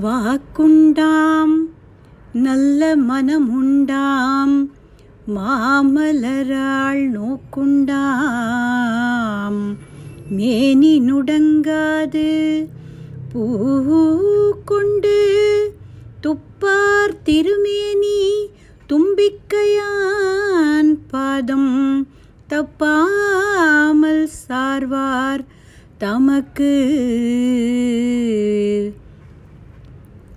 வாக்குண்டாம் நல்ல மனமுண்டாம் மாமலராள் நோக்குண்டாம். மேனி நுடங்காது பூ கொண்டு துப்பார் திருமேனி தும்பிக்கையான் பாதம் தப்பாமல் சார்வார் தமக்கு.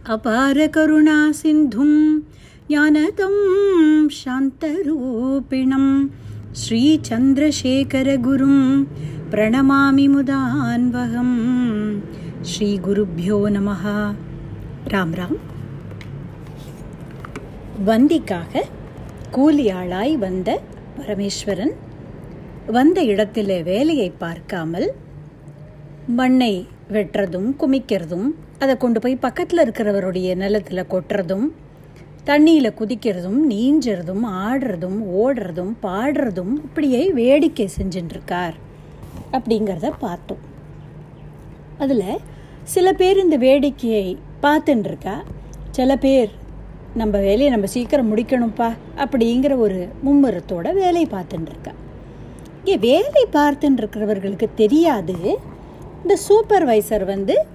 அபார கருணா சிந்தும் ஞானதம் சாந்தரூபிணம். குரும் பிரணமாமி முதான்வகம். ஸ்ரீகுருभ्यो நமः ராம் ராம். வந்திக்காக கூலியாளாய் வந்த பரமேஸ்வரன் வந்த இடத்திலே வேலையை பார்க்காமல் மண்ணை வெட்டுறதும் குமிக்கிறதும் அதை கொண்டு போய் பக்கத்தில் இருக்கிறவருடைய நிலத்தில் கொட்டுறதும் தண்ணியில் குதிக்கிறதும் நீஞ்சறதும் ஆடுறதும் ஓடுறதும் பாடுறதும் இப்படியே வேடிக்கை செஞ்சுட்டுருக்கார் அப்படிங்கிறத பார்த்தோம். அதில் சில பேர் இந்த வேடிக்கையை பார்த்துட்டுருக்கா சில பேர் நம்ம வேலையை நம்ம சீக்கிரம் முடிக்கணும்ப்பா அப்படிங்கிற ஒரு மும்முரத்தோட வேலையை பார்த்துட்டுருக்கா இங்கே வேலை பார்த்துட்டு இருக்கிறவர்களுக்கு தெரியாது இந்த சூப்பர்வைசர் வந்து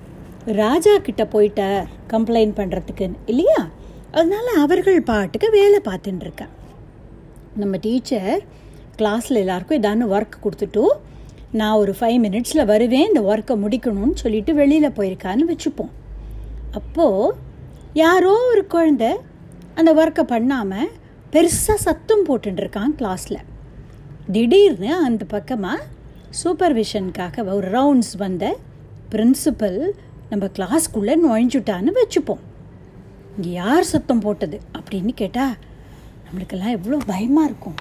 ராஜா கிட்ட போயிட்டார் கம்ப்ளைண்ட் பண்ணுறதுக்கு இல்லையா? அதனால அவர்கள் பாட்டுக்கு வேலை பார்த்துட்டுருக்கா நம்ம டீச்சர் கிளாஸில் எல்லாருக்கும் ஏதானு ஒர்க் கொடுத்துட்டு நான் ஒரு ஃபைவ் மினிட்ஸில் வருவேன் இந்த ஒர்க்கை முடிக்கணும்னு சொல்லிட்டு வெளியில் போயிருக்கான்னு வச்சுப்போம். அப்போது யாரோ ஒரு குழந்த அந்த ஒர்க்கை பண்ணாமல் பெருசாக சத்தம் போட்டுருக்கான் கிளாஸில் திடீர்னு அந்த பக்கமாக சூப்பர்விஷனுக்காக ஒரு ரவுண்ட்ஸ் வந்த பிரின்சிபல் நம்ம கிளாஸ்க்குள்ளே நுழைஞ்சுட்டான்னு வச்சுப்போம். இங்கே யார் சத்தம் போட்டது அப்படின்னு கேட்டால் நம்மளுக்கெல்லாம் எவ்வளோ பயமாக இருக்கும்.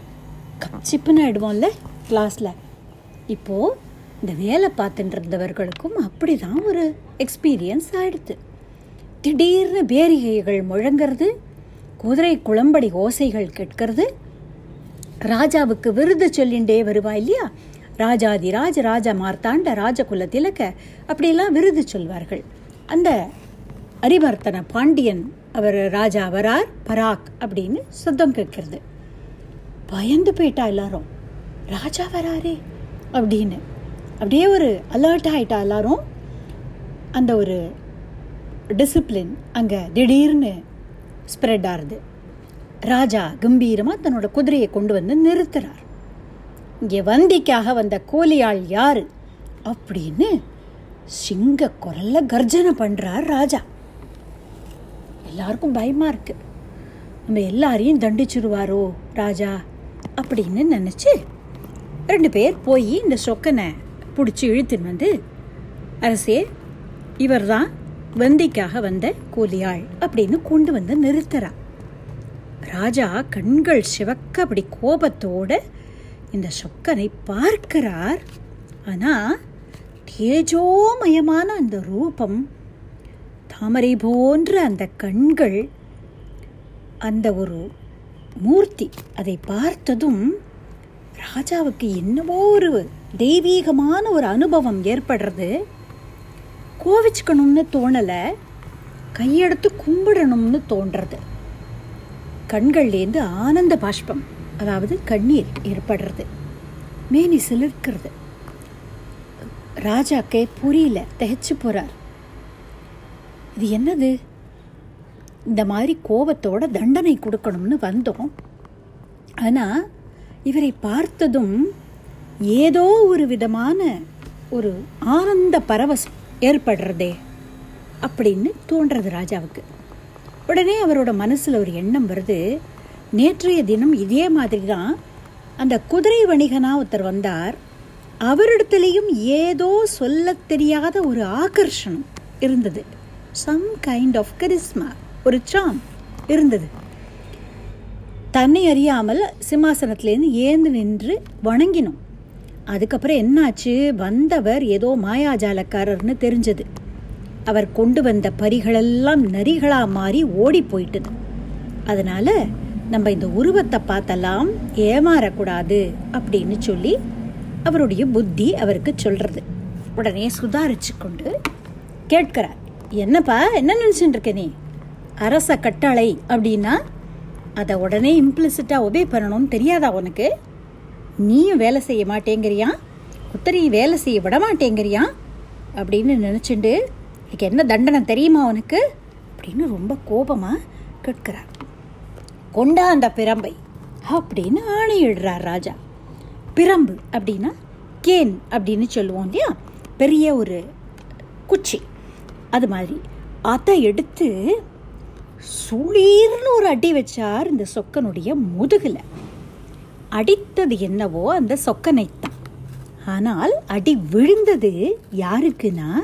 கச்சிப்புன்னு ஆயிடுவோம்ல கிளாஸில். இப்போது இந்த வேலை பார்த்துட்டு இருந்தவர்களுக்கும் அப்படி தான் ஒரு எக்ஸ்பீரியன்ஸ் ஆகிடுது திடீர்னு பேரிகைகள் முழங்கிறது குதிரை குளம்படி ஓசைகள் கேட்கறது ராஜாவுக்கு விருது சொல்லிண்டே வருவா இல்லையா? ராஜாதி ராஜ ராஜா மார்த்தாண்ட ராஜகுல திலக்க அப்படியெல்லாம் விருது சொல்வார்கள். அந்த அரிவர்த்தன பாண்டியன் அவர் ராஜா வரார் பராக் அப்படின்னு சத்தம் கேட்கறது. பயந்து போயிட்டா எல்லாரும் ராஜா வராரே அப்படின்னு. அப்படியே ஒரு அலர்ட் ஆயிட்டா எல்லாரும் அந்த ஒரு டிசிப்ளின் அங்கே திடீர்னு ஸ்ப்ரெட் ஆறுது. ராஜா கம்பீரமாக தன்னோட குதிரையை கொண்டு வந்து நிறுத்துறார். இங்கே வந்திக்காக வந்த கோலியாள் யாரு? அப்படின்னு சிங்க குரல்ல கர்ஜனை பண்ணுறார் ராஜா. எல்லாருக்கும் பயமாக இருக்கு. நம்ம எல்லாரையும் தண்டிச்சிருவாரோ ராஜா அப்படின்னு நினச்சி ரெண்டு பேர் போய் இந்த சொக்கனை பிடிச்சி இழுத்துன்னு வந்து அரசே இவர் தான் வந்திக்காக வந்த கூலியாள் அப்படின்னு கொண்டு வந்து நிறுத்துறா. ராஜா கண்கள் சிவக்க அப்படி கோபத்தோட இந்த சொக்கனை பார்க்கிறார். ஆனால் தேஜோமயமான அந்த ரூபம் தாமரை போன்ற அந்த கண்கள் அந்த ஒரு மூர்த்தி அதை பார்த்ததும் ராஜாவுக்கு என்னவோ ஒரு தெய்வீகமான ஒரு அனுபவம் ஏற்படுறது. கோவிச்சுக்கணும்னு தோணலை கையெடுத்து கும்பிடணும்னு தோன்றது. கண்கள்லேருந்து ஆனந்த பாஷ்பம். அதாவது கண்ணீர் ஏற்படுறது. மேனி சிலிர்க்கிறது. ராஜாக்கே புரியல திகைச்சு போகிறார் இது என்னது? இந்த மாதிரி கோபத்தோட தண்டனை கொடுக்கணும்னு வந்தோம். ஆனால் இவரை பார்த்ததும் ஏதோ ஒரு விதமான ஒரு ஆனந்த பரவசம் ஏற்படுறதே அப்படின்னு தோன்றது ராஜாவுக்கு. உடனே அவரோட மனசில் ஒரு எண்ணம் வருது. நேற்றைய தினம் இதே மாதிரி தான் அந்த குதிரை வணிகனாக ஒருத்தர் வந்தார். அவரிடத்துலேயும் ஏதோ சொல்ல தெரியாத ஒரு ஆகர்ஷணம் இருந்தது. சம் கைண்ட் ஆஃப் கரிஸ்மா ஒரு சாம் இருந்தது. தன்னை அறியாமல் சிம்மாசனத்திலேருந்து ஏந்து நின்று வணங்கினோம். அதுக்கப்புறம் என்னாச்சு? வந்தவர் ஏதோ மாயாஜாலக்காரர்னு தெரிஞ்சது. அவர் கொண்டு வந்த பரிகளெல்லாம் நரிகளாக மாறி ஓடி போயிட்டது. அதனால் நம்ம இந்த உருவத்தை பார்த்தெல்லாம் ஏமாறக்கூடாது அப்படின்னு சொல்லி அவருடைய புத்தி அவருக்கு சொல்கிறது உடனே சுதாரிச்சு கொண்டு கேட்கிறார் என்னப்பா என்ன நினச்சிட்டு இருக்க நீ? அரச கட்டளை அப்படின்னா அதை உடனே இம்ப்ளிசிட்டாக ஒபே பண்ணணும்னு தெரியாதா உனக்கு? நீயும் வேலை செய்ய மாட்டேங்கிறியா? உத்தரையும் வேலை செய்ய விட மாட்டேங்கிறியா? அப்படின்னு நினச்சிண்டு இதுக்கு என்ன தண்டனை தெரியுமா உனக்கு? அப்படின்னு ரொம்ப கோபமாக கேட்கிறார். கொண்டா அந்த பிரம்பை அப்படின்னு ஆணையிடுறார் ராஜா. பிரம்பு அப்படின்னா கேன் அப்படின்னு சொல்லுவோம் இல்லையா? பெரிய ஒரு குச்சி. அது மாதிரி. அதை எடுத்து சுளீர்னு ஒரு அடி வச்சார் இந்த சொக்கனுடைய முதுகில். அடித்தது என்னவோ அந்த சொக்கனைத்தான். ஆனால் அடி விழுந்தது யாருக்குன்னா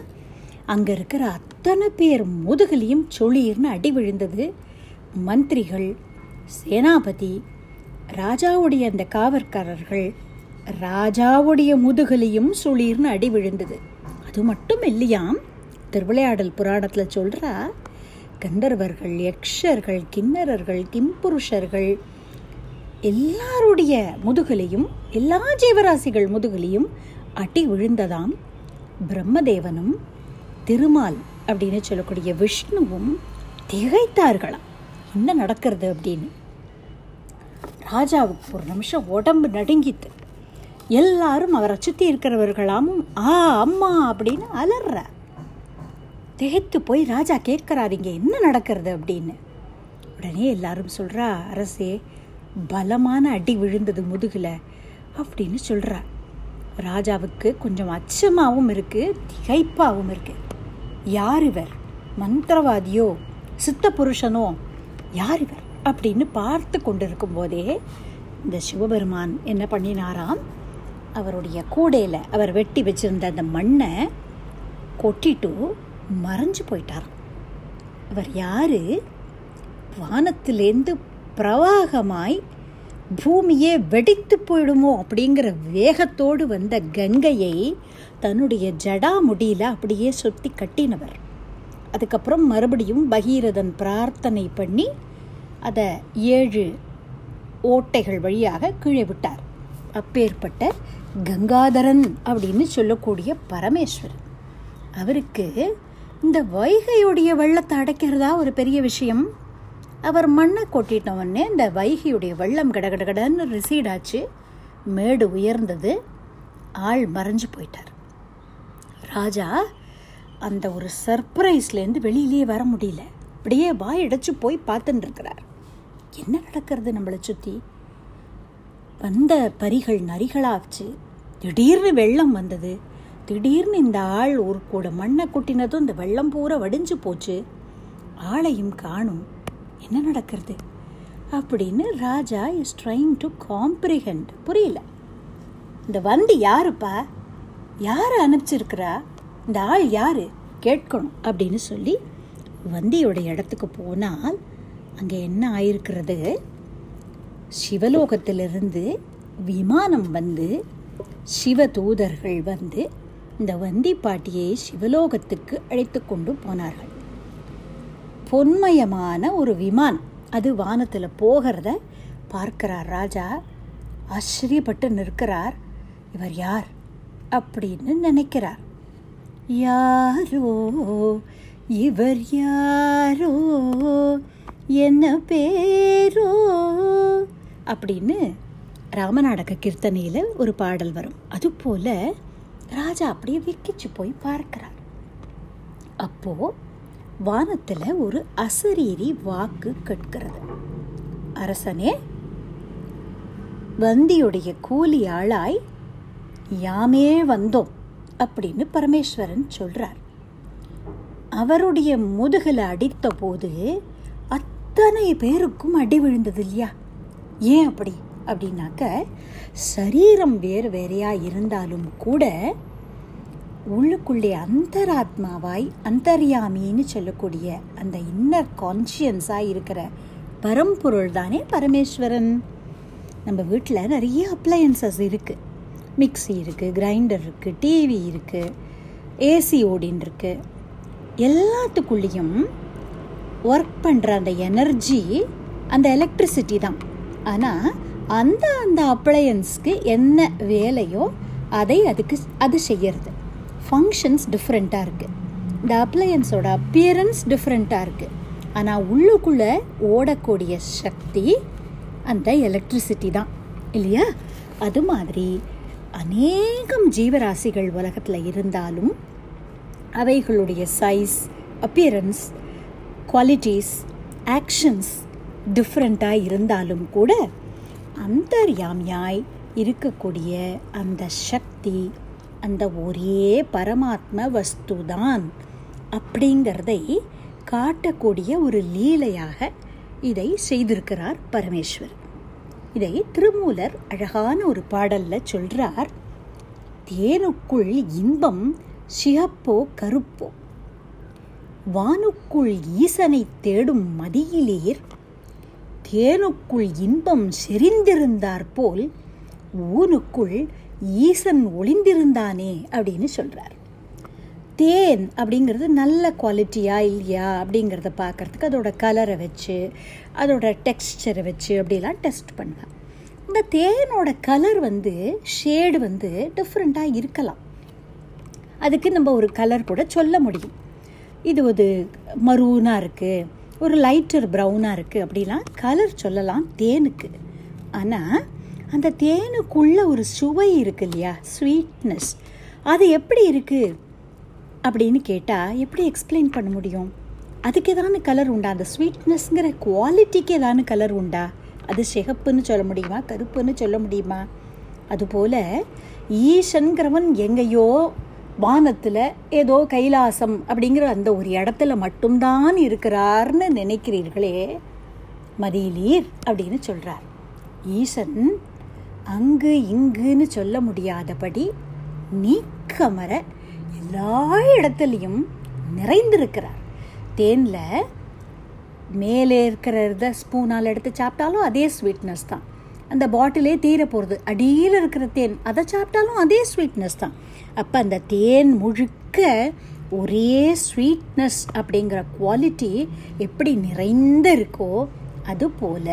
அங்கே இருக்கிற அத்தனை பேர் முதுகிலையும் சுளீர்னு அடி விழுந்தது மந்திரிகள் சேனாபதி ராஜாவுடைய அந்த காவற்காரர்கள் ராஜாவுடைய முதுகலையும் சுளீர்னு அடி விழுந்தது. அது மட்டும் இல்லையாம் திருவிளையாடல் புராணத்தில் சொல்கிறா கந்தர்வர்கள் யக்ஷர்கள் கிண்ணறர்கள் கிம்புருஷர்கள் எல்லாருடைய முதுகலையும் எல்லா ஜீவராசிகள் முதுகலையும் அடி விழுந்ததாம். பிரம்மதேவனும் திருமால் அப்படின்னு சொல்லக்கூடிய விஷ்ணுவும் திகைத்தார்களாம். என்ன நடக்கிறது அப்படின்னு? ராஜாவுக்கு ஒரு நிமிஷம் உடம்பு நடுங்கித்து எல்லாரும் அவரை சுற்றி இருக்கிறவர்களாமும் ஆ அம்மா அப்படின்னு அலற. திகைத்து போய் ராஜா கேட்குறாரு இங்கே என்ன நடக்கிறது? அப்படின்னு. உடனே எல்லாரும் சொல்கிறா அரசே பலமான அடி விழுந்தது முதுகில் அப்படின்னு சொல்கிறா ராஜாவுக்கு கொஞ்சம் அச்சமாகவும் இருக்குது திகைப்பாகவும் இருக்குது யார் இவர்? மந்திரவாதியோ சித்த புருஷனோ யார் இவர்? அப்படின்னு பார்த்து கொண்டிருக்கும் போதே இந்த சிவபெருமான் என்ன பண்ணினாராம்? அவருடைய கூடையில் அவர் வெட்டி வச்சிருந்த அந்த மண்ணை கொட்டிட்டு மறைஞ்சு போயிட்டார் அவர் யார்? வானத்திலேருந்து பிரவாகமாய் பூமியே வெடித்து போயிடுமோ அப்படிங்கிற வேகத்தோடு வந்த கங்கையை தன்னுடைய ஜடா முடியில் அப்படியே சுத்தி கட்டினவர். அதுக்கப்புறம் மறுபடியும் பகீரதன் பிரார்த்தனை பண்ணி அதை ஏழு ஓட்டைகள் வழியாக கீழே விட்டார். அப்பேற்பட்ட கங்காதரன் அப்படின்னு சொல்லக்கூடிய பரமேஸ்வரன். அவருக்கு இந்த வைகையுடைய வெள்ளத்தை அடைக்கிறதா ஒரு பெரிய விஷயம். அவர் மண்ணை கொட்டிட்டவொடனே இந்த வைகையுடைய வெள்ளம் கடகடகடன்னு ரிசீட் ஆச்சு. மேடு உயர்ந்தது. ஆள் மறைஞ்சு போயிட்டார். ராஜா அந்த ஒரு சர்ப்ரைஸ்லேருந்து வெளியிலேயே வர முடியல. அப்படியே வாய் அடைச்சு போய் பார்த்துட்டு இருக்கிறார் என்ன நடக்கிறது நம்மளை சுற்றி வந்த பரிகள் நரிகளாச்சு. திடீர்னு வெள்ளம் வந்தது. திடீர்னு இந்த ஆள் ஒரு கூட மண்ணை கொட்டினதும் இந்த வெள்ளம் பூரா வடிஞ்சு போச்சு. ஆளையும் காணும். என்ன நடக்கிறது? அப்படின்னு Raja is trying to comprehend புரியல. இந்த வந்து யாருப்பா? யார் அனுப்பிச்சிருக்கிறா? இந்த ஆள் யார்? கேட்கணும் அப்படின்னு சொல்லி வந்தியோட இடத்துக்கு போனால் அங்கே என்ன ஆயிருக்கிறது? சிவலோகத்திலிருந்து விமானம் வந்து சிவ தூதர்கள் வந்து இந்த வந்தி பாட்டியை சிவலோகத்துக்கு அழைத்து கொண்டு போனார்கள். பொன்மயமான ஒரு விமானம். அது வானத்தில் போகிறத பார்க்கிறார் ராஜா. ஆச்சரியப்பட்டு நிற்கிறார். இவர் யார்? அப்படின்னு நினைக்கிறார். யாரோ? இவர் யாரோ? என்ன பேரோ? அப்படின்னு ராமநாடக கீர்த்தனையில் ஒரு பாடல் வரும். அதுபோல் ராஜா அப்படியே விக்கிச்சு போய் பார்க்கிறார். அப்போ வானத்தில் ஒரு அசரீரி வாக்கு கேட்கிறது. அரசனே வந்தியுடைய கூலி ஆளாய் யாமே வந்தோம். அப்படின்னு பரமேஸ்வரன் சொல்கிறார் அவருடைய முதுகில் அடித்த போது அத்தனை பேருக்கும் அடி விழுந்தது இல்லையா? ஏன் அப்படி? அப்படின்னாக்க சரீரம் வேறு வேறையாக இருந்தாலும் கூட உள்ளுக்குள்ளே அந்தராத்மாவாய் அந்தர்யாமின்னு சொல்லக்கூடிய அந்த இன்னர் கான்ஷியன்ஸாக இருக்கிற பரம்பொருள் தானே பரமேஸ்வரன். நம்ம வீட்டில் நிறைய அப்ளையன்சஸ் இருக்குது மிக்சி இருக்குது கிரைண்டர் இருக்குது டிவி இருக்குது ஏசி ஓடின்னு இருக்குது எல்லாத்துக்குள்ளேயும் ஒர்க் பண்ணுற அந்த எனர்ஜி அந்த எலக்ட்ரிசிட்டி தான். ஆனால் அந்த அந்த அப்ளையன்ஸ்க்கு என்ன வேலையோ அதை அதுக்கு அது செய்யறது. ஃபங்க்ஷன்ஸ் டிஃப்ரெண்ட்டாக இருக்குது இந்த அப்ளையன்ஸோட அப்பியரன்ஸ் டிஃப்ரெண்ட்டாக இருக்குது ஆனால் உள்ளுக்குள்ளே ஓடக்கூடிய சக்தி அந்த எலக்ட்ரிசிட்டி தான். இல்லையா? அது மாதிரி அநேகம் ஜீவராசிகள் உலகத்தில் இருந்தாலும் அவைகளுடைய சைஸ் அப்பியரன்ஸ் குவாலிட்டிஸ் ஆக்ஷன்ஸ் டிஃப்ரெண்ட்டாக இருந்தாலும் கூட அந்தர்யாமியாய் இருக்கக்கூடிய அந்த சக்தி அந்த ஒரே பரமாத்ம வஸ்து தான் அப்படிங்கிறதை காட்டக்கூடிய ஒரு லீலையாக இதை செய்திருக்கிறார் பரமேஸ்வர். இதை திருமூலர் அழகான ஒரு பாடல்ல சொல்றார். தேனுக்குள் இன்பம் சிகப்போ கருப்போ. வானுக்குள் ஈசனை தேடும் மதியிலீர். தேனுக்குள் இன்பம் செறிந்திருந்தார் போல் ஊனுக்குள் ஈசன் ஒளிந்திருந்தானே அப்படின்னு சொல்றார். தேன் அப்படிங்கிறது நல்ல குவாலிட்டியா இல்லையா அப்படிங்கிறத பார்க்கறதுக்கு அதோட கலரை வச்சு அதோட டெக்ஸ்டரை வச்சு அப்படிலாம் டெஸ்ட் பண்ணுவேன் இந்த தேனோட கலர் வந்து ஷேடு வந்து டிஃப்ரெண்ட்டாக இருக்கலாம். அதுக்கு நம்ம ஒரு கலர் கூட சொல்ல முடியும். இது ஒரு மரூனாக இருக்குது ஒரு லைட்டர் ப்ரௌனாக இருக்குது அப்படிலாம் கலர் சொல்லலாம் தேனுக்கு. ஆனால் அந்த தேனுக்குள்ளே ஒரு சுவை இருக்கு இல்லையா? ஸ்வீட்னஸ் அது எப்படி இருக்குது அப்படின்னு கேட்டால் எப்படி எக்ஸ்பிளைன் பண்ண முடியும்? அதுக்கு ஏதான கலர் உண்டா? அந்த ஸ்வீட்னஸ்ங்கிற குவாலிட்டிக்கு ஏதான கலர் உண்டா? அது சிகப்புன்னு சொல்ல முடியுமா? கருப்புன்னு சொல்ல முடியுமா? அதுபோல் ஈசன்கிறவன் எங்கேயோ வானத்தில் ஏதோ கைலாசம் அப்படிங்கிற அந்த ஒரு இடத்துல மட்டும்தான் இருக்கிறார்னு நினைக்கிறீர்களே மதியிலீர் அப்படின்னு சொல்கிறார் ஈசன் அங்கு இங்குன்னு சொல்ல முடியாதபடி நீக்கமர எல்லா இடத்துலையும் நிறைந்திருக்கிறார். தேனில் மேலே இருக்கிறத ஸ்பூனால் எடுத்து சாப்பிட்டாலும் அதே ஸ்வீட்னஸ் தான். அந்த பாட்டிலே தீர போகிறது அடியில் இருக்கிற தேன் அதை சாப்பிட்டாலும் அதே ஸ்வீட்னஸ் தான். அப்போ அந்த தேன் முழுக்க ஒரே ஸ்வீட்னஸ் அப்படிங்கிற குவாலிட்டி எப்படி நிறைந்து இருக்கோ அதுபோல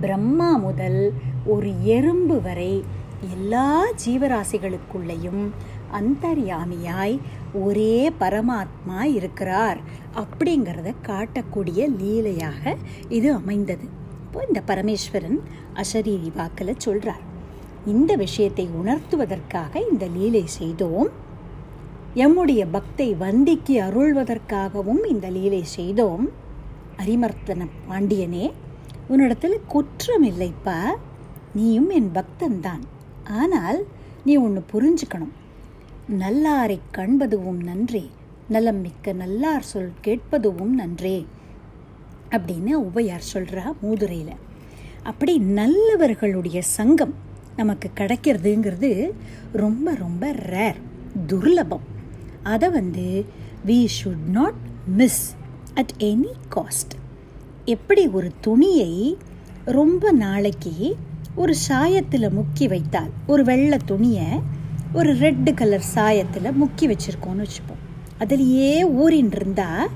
பிரம்மா முதல் ஒரு எறும்பு வரை எல்லா ஜீவராசிகளுக்குள்ளேயும் அந்தர்யாமியாய் ஒரே பரமாத்மா இருக்கிறார் அப்படிங்கிறத காட்டக்கூடிய லீலையாக இது அமைந்தது. இப்போ இந்த பரமேஸ்வரன் அசரீரி வாக்கில் சொல்கிறார் இந்த விஷயத்தை உணர்த்துவதற்காக இந்த லீலை செய்தோம். எம்முடைய பக்தை வந்திக்கு அருள்வதற்காகவும் இந்த லீலை செய்தோம். அரிமர்த்தன பாண்டியனே உன்னிடத்தில் குற்றம் இல்லைப்பா நீயும் என் பக்தன்தான். ஆனால் நீ ஒன்று புரிஞ்சுக்கணும். நல்லாரை காண்பதுவும் நன்றே. நலம் மிக்க நல்லார் சொல் கேட்பதுவும் நன்றே. அப்படின்னு உபையார் சொல்கிறா மூதுரையில். அப்படி நல்லவர்களுடைய சங்கம் நமக்கு கிடைக்கிறதுங்கிறது ரொம்ப ரொம்ப ரேர் துர்லபம். அதை வந்து we should not miss at any cost எப்படி ஒரு துணியை ரொம்ப நாளைக்கு ஒரு சாயத்தில் முக்கி வைத்தால் ஒரு வெள்ளை துணியை ஒரு ரெட்டு கலர் சாயத்தில் முக்கி வச்சுருக்கோன்னு வச்சுப்போம். அதுலேயே ஊறின் இருந்தால்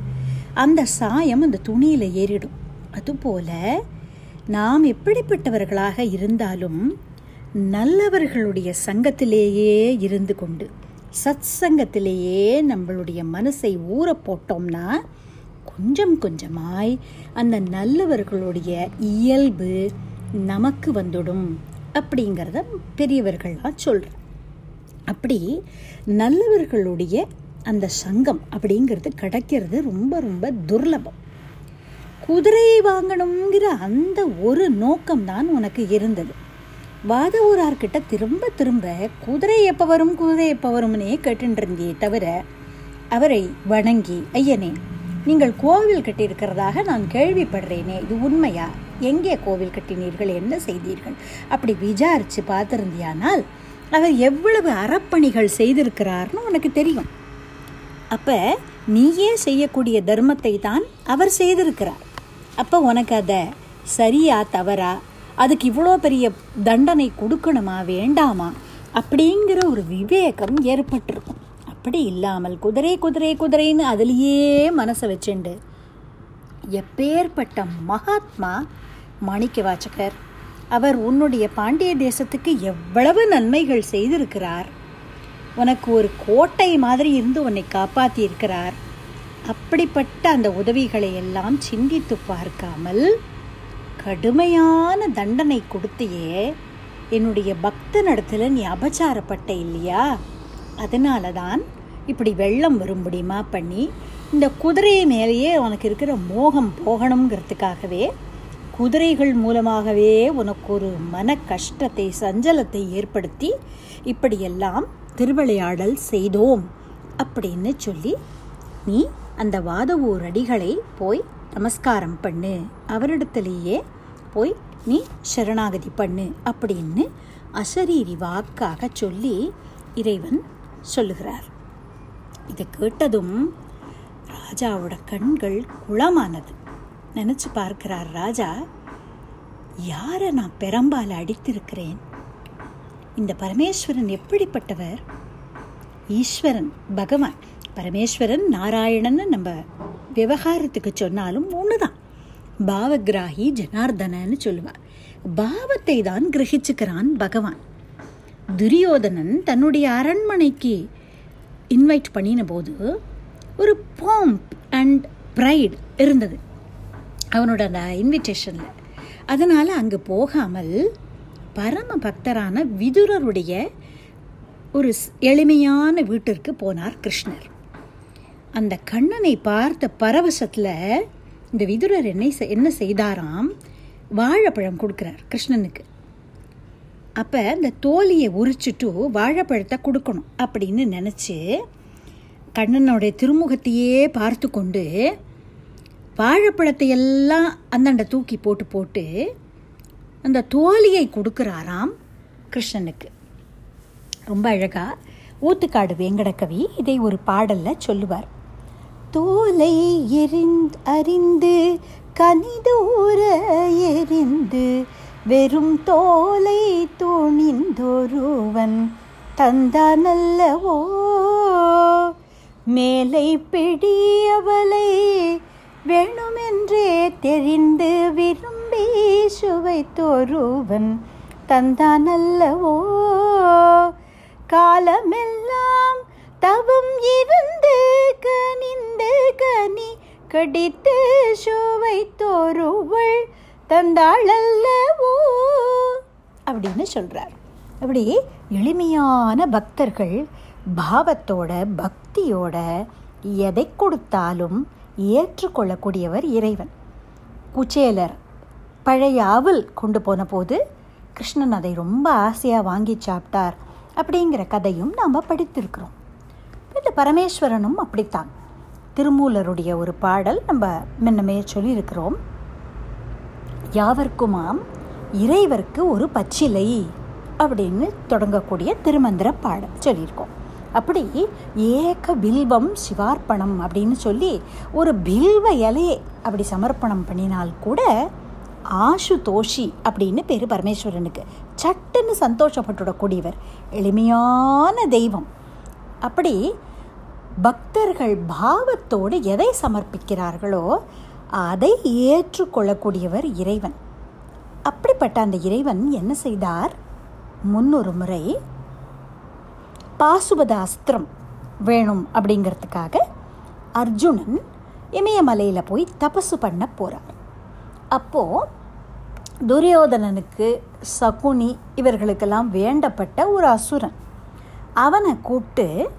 அந்த சாயம் அந்த துணியில் ஏறிடும். அதுபோல் நாம் எப்படிப்பட்டவர்களாக இருந்தாலும் நல்லவர்களுடைய சங்கத்திலேயே இருந்து கொண்டு சத் சங்கத்திலேயே நம்மளுடைய மனசை ஊற போட்டோம்னா கொஞ்சம் கொஞ்சமாய் அந்த நல்லவர்களுடைய இயல்பு நமக்கு வந்துடும் அப்படிங்கிறத பெரியவர்கள்லாம் சொல்கிறேன் அப்படி நல்லவர்களுடைய அந்த சங்கம் அப்படிங்கிறது கிடைக்கிறது ரொம்ப ரொம்ப துர்லபம். குதிரை வாங்கணுங்கிற அந்த ஒரு நோக்கம்தான் உனக்கு இருந்தது. வாத ஊரார்கிட்ட திரும்ப திரும்ப குதிரை எப்போ வரும் குதிரை எப்போ வரும்னே கேட்டுருந்தியே தவிர அவரை வணங்கி ஐயனே நீங்கள் கோவில் கட்டியிருக்கிறதாக நான் கேள்விப்படுறேனே இது உண்மையா? எங்கே கோவில் கட்டினீர்கள்? என்ன செய்தீர்கள்? அப்படி விசாரித்து பார்த்துருந்தியானால் அவர் எவ்வளவு அறப்பணிகள் செய்திருக்கிறார்னு உனக்கு தெரியும். அப்போ நீயே செய்யக்கூடிய தர்மத்தை தான் அவர் செய்திருக்கிறார். அப்போ உனக்கு அதை சரியா தவறா அதுக்கு இவ்வளோ பெரிய தண்டனை கொடுக்கணுமா வேண்டாமா அப்படிங்கிற ஒரு விவேகம் ஏற்பட்டிருக்கும். அப்படி இல்லாமல் குதிரை குதிரை குதிரைன்னு அதுலேயே மனசை வச்சுண்டு எப்பேற்பட்ட மகாத்மா மாணிக்க வாச்சகர் அவர் உன்னுடைய பாண்டிய தேசத்துக்கு எவ்வளவு நன்மைகள் செய்திருக்கிறார். உனக்கு ஒரு கோட்டை மாதிரி இருந்து உன்னை காப்பாற்றியிருக்கிறார் அப்படிப்பட்ட அந்த உதவிகளை எல்லாம் சிந்தித்து பார்க்காமல் கடுமையான தண்டனை கொடுத்தையே என்னுடைய பக்தனிடத்துல நீ அபச்சாரப்பட்ட இல்லையா? அதனால தான் இப்படி வெள்ளம் வரும்படிமா பண்ணி? இந்த குதிரை மேலேயே உனக்கு இருக்கிற மோகம் போகணுங்கிறதுக்காகவே குதிரைகள் மூலமாகவே உனக்கு ஒரு மன கஷ்டத்தை சஞ்சலத்தை ஏற்படுத்தி இப்படியெல்லாம் திருவிளையாடல் செய்தோம் அப்படின்னு சொல்லி நீ அந்த வாதவூர் அடிகளை போய் நமஸ்காரம் பண்ணு. அவரிடத்திலேயே போய் நீ சரணாகதி பண்ணு அப்படின்னு அசரீரி வாக்காக சொல்லி இறைவன் சொல்லுகிறார். இதை கேட்டதும் ராஜாவோட கண்கள் குளமானது. நினச்சி பார்க்கிறார் ராஜா யாரை நான் பெரம்பால் அடித்திருக்கிறேன்? இந்த பரமேஸ்வரன் எப்படிப்பட்டவர்? ஈஸ்வரன் பகவான். பரமேஸ்வரன் நாராயணன்னு நம்ம விவகாரத்துக்கு சொன்னாலும் ஒன்று தான் பாவகிராகி ஜனார்தனன்னு சொல்லுவார். பாவத்தை தான் கிரகிச்சுக்கிறான் பகவான். துரியோதனன் தன்னுடைய அரண்மனைக்கு இன்வைட் பண்ணின போது ஒரு பாம்ப் அண்ட் ப்ரைட் இருந்தது. அவனோட அந்த இன்விடேஷனில் அதனால் அங்கே போகாமல் பரம பக்தரான விதுரருடைய ஒரு எளிமையான வீட்டிற்கு போனார் கிருஷ்ணர். அந்த கண்ணனை பார்த்த பரவசத்தில் இந்த விதுரர் என்ன என்ன செய்தாராம்? வாழைப்பழம் கொடுக்குறார் கிருஷ்ணனுக்கு. அப்போ இந்த தோலியை உரிச்சிட்டு வாழைப்பழத்தை கொடுக்கணும் அப்படின்னு நினச்சி கண்ணனுடைய திருமுகத்தையே பார்த்து கொண்டு வாழைப்பழத்தை எல்லாம் அந்தாண்ட தூக்கி போட்டு போட்டு அந்த தோலியை கொடுக்குறாராம் கிருஷ்ணனுக்கு. ரொம்ப அழகா ஊத்துக்காடு வெங்கடக்கவி இதை ஒரு பாடலில் சொல்லுவார். தோலை எரிந்து அறிந்து கனிதூர எரிந்து வெறும் தோலை துணிந்தொருவன் தந்தானல்லவோ மேலை பிடியவளை வேணுமென்றே தெரிந்து விரும்பி சுவைத்தொருவன் தந்தானல்லவோ? காலமெல்லாம் தவம் இருந்து கனிந்து கனி கடித்து சுவைத்தொருவள் தந்தாளல்லவோ? அப்படின்னு சொல்கிறார் அப்படி எளிமையான பக்தர்கள் பாவத்தோட பக்தியோட எதை கொடுத்தாலும் ஏற்றுக்கொள்ளக்கூடியவர் இறைவன். குச்சேலர் பழைய அவல் கொண்டு போன போது கிருஷ்ணன் அதை ரொம்ப ஆசையாக வாங்கி சாப்பிட்டார் அப்படிங்கிற கதையும் நாம் படித்திருக்கிறோம். இந்த பரமேஸ்வரனும் அப்படித்தான். திருமூலருடைய ஒரு பாடல் நம்ம முன்னமே சொல்லியிருக்கிறோம். யாவர்க்குமாம் இறைவர்க்கு ஒரு பச்சிலை அப்படின்னு தொடங்கக்கூடிய திருமந்திர பாடல் சொல்லியிருக்கோம். அப்படி ஏக பில்வம் சிவார்ப்பணம் அப்படின்னு சொல்லி ஒரு பில்வ இலையை அப்படி சமர்ப்பணம் பண்ணினால் கூட ஆஷு தோஷி அப்படின்னு பேர் பரமேஸ்வரனுக்கு. சட்டுன்னு சந்தோஷப்பட்டுடக்கூடியவர். எளிமையான தெய்வம். அப்படி பக்தர்கள் பாவத்தோடு எதை சமர்ப்பிக்கிறார்களோ அதை ஏற்றுக்கொள்ளக்கூடியவர் இறைவன். அப்படிப்பட்ட அந்த இறைவன் என்ன செய்தார்? முன்னொரு முறை பாசுபத அஸ்திரம் வேணும் அப்படிங்கிறதுக்காக அர்ஜுனன் இமயமலையில் போய் தபசு பண்ண போகிறார் அப்போது துரியோதனனுக்கு சகுனி இவர்களுக்கெல்லாம் வேண்டப்பட்ட ஒரு அசுரன். அவனை கூப்பிட்டு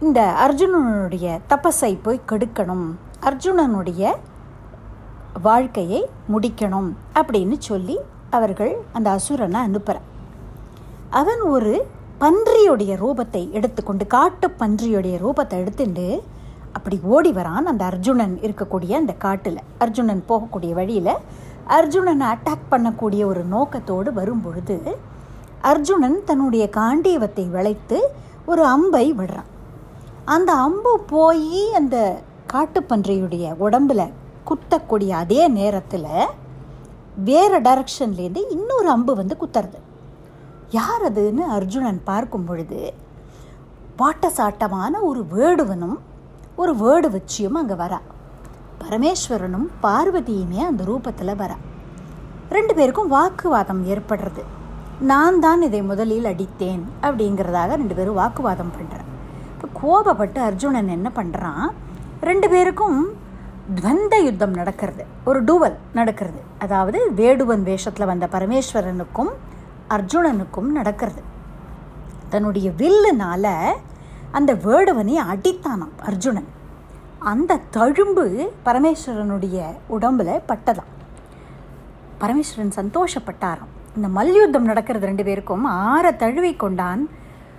இந்த அர்ஜுனனுடைய தபஸை போய் கெடுக்கணும் அர்ஜுனனுடைய வாழ்க்கையை முடிக்கணும் அப்படின்னு சொல்லி அவர்கள் அந்த அசுரனை அனுப்புகிறார் அவன் ஒரு பன்றியுடைய ரூபத்தை எடுத்துக்கொண்டு காட்டு பன்றியுடைய ரூபத்தை எடுத்துட்டு அப்படி ஓடி வரான் அந்த அர்ஜுனன் இருக்கக்கூடிய அந்த காட்டில். அர்ஜுனன் போகக்கூடிய வழியில் அர்ஜுனனை அட்டாக் பண்ணக்கூடிய ஒரு நோக்கத்தோடு வரும் பொழுது அர்ஜுனன் தன்னுடைய காண்டீவத்தை வளைத்து ஒரு அம்பை விடுறான். அந்த அம்பு போய் அந்த காட்டுப்பன்றியுடைய உடம்பில் குத்தக்கூடிய அதே நேரத்தில் வேறு டைரக்ஷன்லேருந்து இன்னொரு அம்பு வந்து குத்துறது. யார் அதுன்னு அர்ஜுனன் பார்க்கும் பொழுது பாட்டசாட்டமான ஒரு வேடுவனும் ஒரு வேடு வச்சியும் அங்கே வரா. பரமேஸ்வரனும் பார்வதியுமே அந்த ரூபத்தில் வரா. ரெண்டு பேருக்கும் வாக்குவாதம் ஏற்படுறது. நான் தான் இதை முதலில் அடித்தேன் அப்படிங்கிறதாக ரெண்டு பேரும் வாக்குவாதம் பண்ணுறேன் இப்போ கோபப்பட்டு அர்ஜுனன் என்ன பண்ணுறான் ரெண்டு பேருக்கும் துவந்த யுத்தம் நடக்கிறது. ஒரு டூவல் நடக்கிறது. அதாவது வேடுவன் வேஷத்தில் வந்த பரமேஸ்வரனுக்கும் அர்ஜுனனுக்கும் நடக்கிறது. தன்னுடைய வில்லுனால அந்த வேடுவனை அடித்தானாம் அர்ஜுனன். அந்த தழும்பு பரமேஸ்வரனுடைய உடம்பில் பட்டதாம். பரமேஸ்வரன் சந்தோஷப்பட்டாராம். இந்த மல்யுத்தம் நடக்கிறது ரெண்டு பேருக்கும் ஆற தழுவி கொண்டான்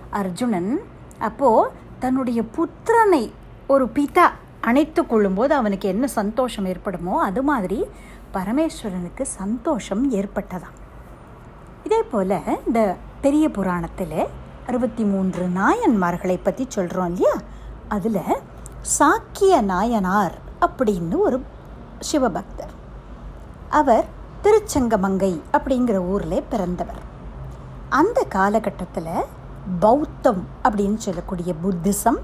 அர்ஜுனன். அப்போது தன்னுடைய புத்திரனை ஒரு பிதா அணைத்து கொள்ளும்போது அவனுக்கு என்ன சந்தோஷம் ஏற்படுமோ அது மாதிரி பரமேஸ்வரனுக்கு சந்தோஷம் ஏற்பட்டதாம். இதே போல் இந்த பெரிய புராணத்தில் அறுபத்தி மூன்று நாயன்மார்களை பற்றி சொல்கிறோம் இல்லையா? அதில் சாக்கிய நாயனார் அப்படின்னு ஒரு சிவபக்தர். அவர் திருச்சங்கமங்கை அப்படிங்கிற ஊரில் பிறந்தவர். அந்த காலகட்டத்தில் பௌத்தம் அப்படின்னு சொல்லக்கூடிய புத்திசம்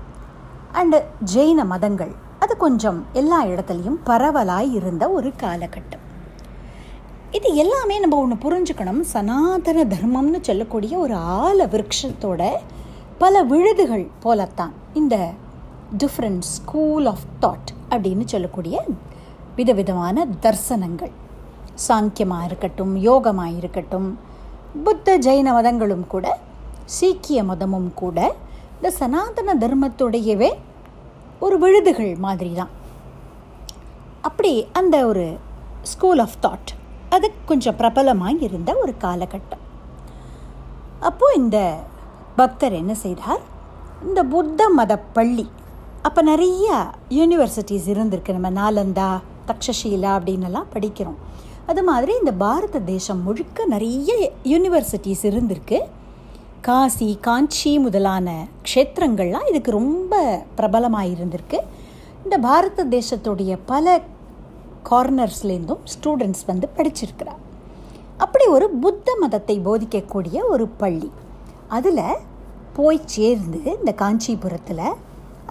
அண்டு ஜெயின மதங்கள் அது கொஞ்சம் எல்லா இடத்துலையும் பரவலாய் இருந்த ஒரு காலகட்டம். இது எல்லாமே நம்ம ஒன்று புரிஞ்சுக்கணும். சனாதன தர்மம்னு சொல்லக்கூடிய ஒரு ஆல விருட்சத்தோட பல விழுதுகள் போலத்தான். இந்த டிஃப்ரெண்ட் ஸ்கூல் ஆஃப் தாட் அப்படின்னு சொல்லக்கூடிய விதவிதமான தர்சனங்கள். சாங்கியமாக இருக்கட்டும் யோகமாக இருக்கட்டும் புத்த ஜெயின மதங்களும் கூட சீக்கிய மதமும் கூட இந்த சனாதன தர்மத்துடையவே ஒரு விழுதுகள் மாதிரி தான் அப்படி அந்த ஒரு ஸ்கூல் ஆஃப் தாட் அது கொஞ்சம் பிரபலமாக இருந்த ஒரு காலகட்டம். அப்போது இந்த பக்தர் என்ன செய்தார்? இந்த புத்த மத பள்ளி. அப்போ நிறைய யூனிவர்சிட்டிஸ் இருந்திருக்கு. நம்ம நாலந்தா தக்ஷஷீலா அப்படின்னுலாம் படிக்கிறோம். அது மாதிரி இந்த பாரத தேசம் முழுக்க நிறைய யூனிவர்சிட்டிஸ் இருந்திருக்கு. காசி காஞ்சி முதலான க்ஷேத்திரங்கள்லாம் இதுக்கு ரொம்ப பிரபலமாக இருந்திருக்கு. இந்த பாரத தேசத்துடைய பல கார்னர்ஸ்லேருந்தும் ஸ்டூடெண்ட்ஸ் வந்து படிச்சிருக்கிறார். அப்படி ஒரு புத்த மதத்தை போதிக்கக்கூடிய ஒரு பள்ளி. அதில் போய் சேர்ந்து இந்த காஞ்சிபுரத்தில்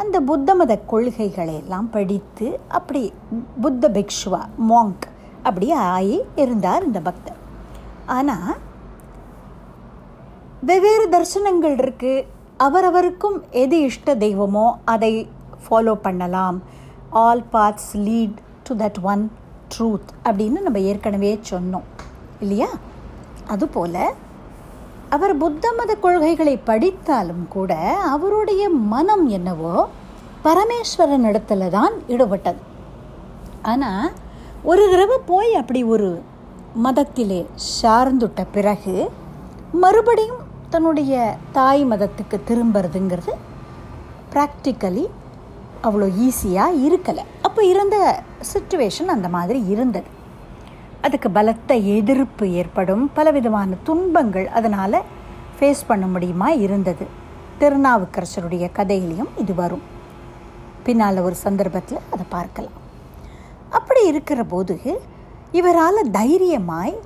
அந்த புத்த மத கொள்கைகளை எல்லாம் படித்து அப்படி புத்த பிக்ஷுவா மாங்க் அப்படி ஆகி இருந்தார் இந்த பக்தர். ஆனால் வெவ்வேறு தரிசனங்கள் இருக்குது அவரவருக்கும் எது இஷ்ட தெய்வமோ அதை ஃபாலோ பண்ணலாம். All paths lead to that one truth அப்படின்னு நம்ம ஏற்கனவே சொன்னோம். இல்லையா? அதுபோல் அவர் புத்த மத கொள்கைகளை படித்தாலும் கூட அவருடைய மனம் என்னவோ பரமேஸ்வரன் இடத்துல தான் ஈடுபட்டது ஆனால் ஒரு தடவை போய் அப்படி ஒரு மதத்திலே சார்ந்துட்ட பிறகு மறுபடியும் தன்னுடைய தாய் மதத்துக்கு திரும்புறதுங்கிறது ப்ராக்டிக்கலி அவ்வளோ ஈஸியாக இருக்கலை. அப்போ இருந்த சுச்சுவேஷன் அந்த மாதிரி இருந்தது. அதுக்கு பலத்த எதிர்ப்பு ஏற்படும். பலவிதமான துன்பங்கள் அதனால் ஃபேஸ் பண்ண முடியுமா இருந்தது. திருநாவுக்கரசருடைய கதையிலையும் இது வரும். பின்னால் ஒரு சந்தர்ப்பத்தில் அதை பார்க்கலாம். அப்படி இருக்கிற போது இவரால் தைரியமாய்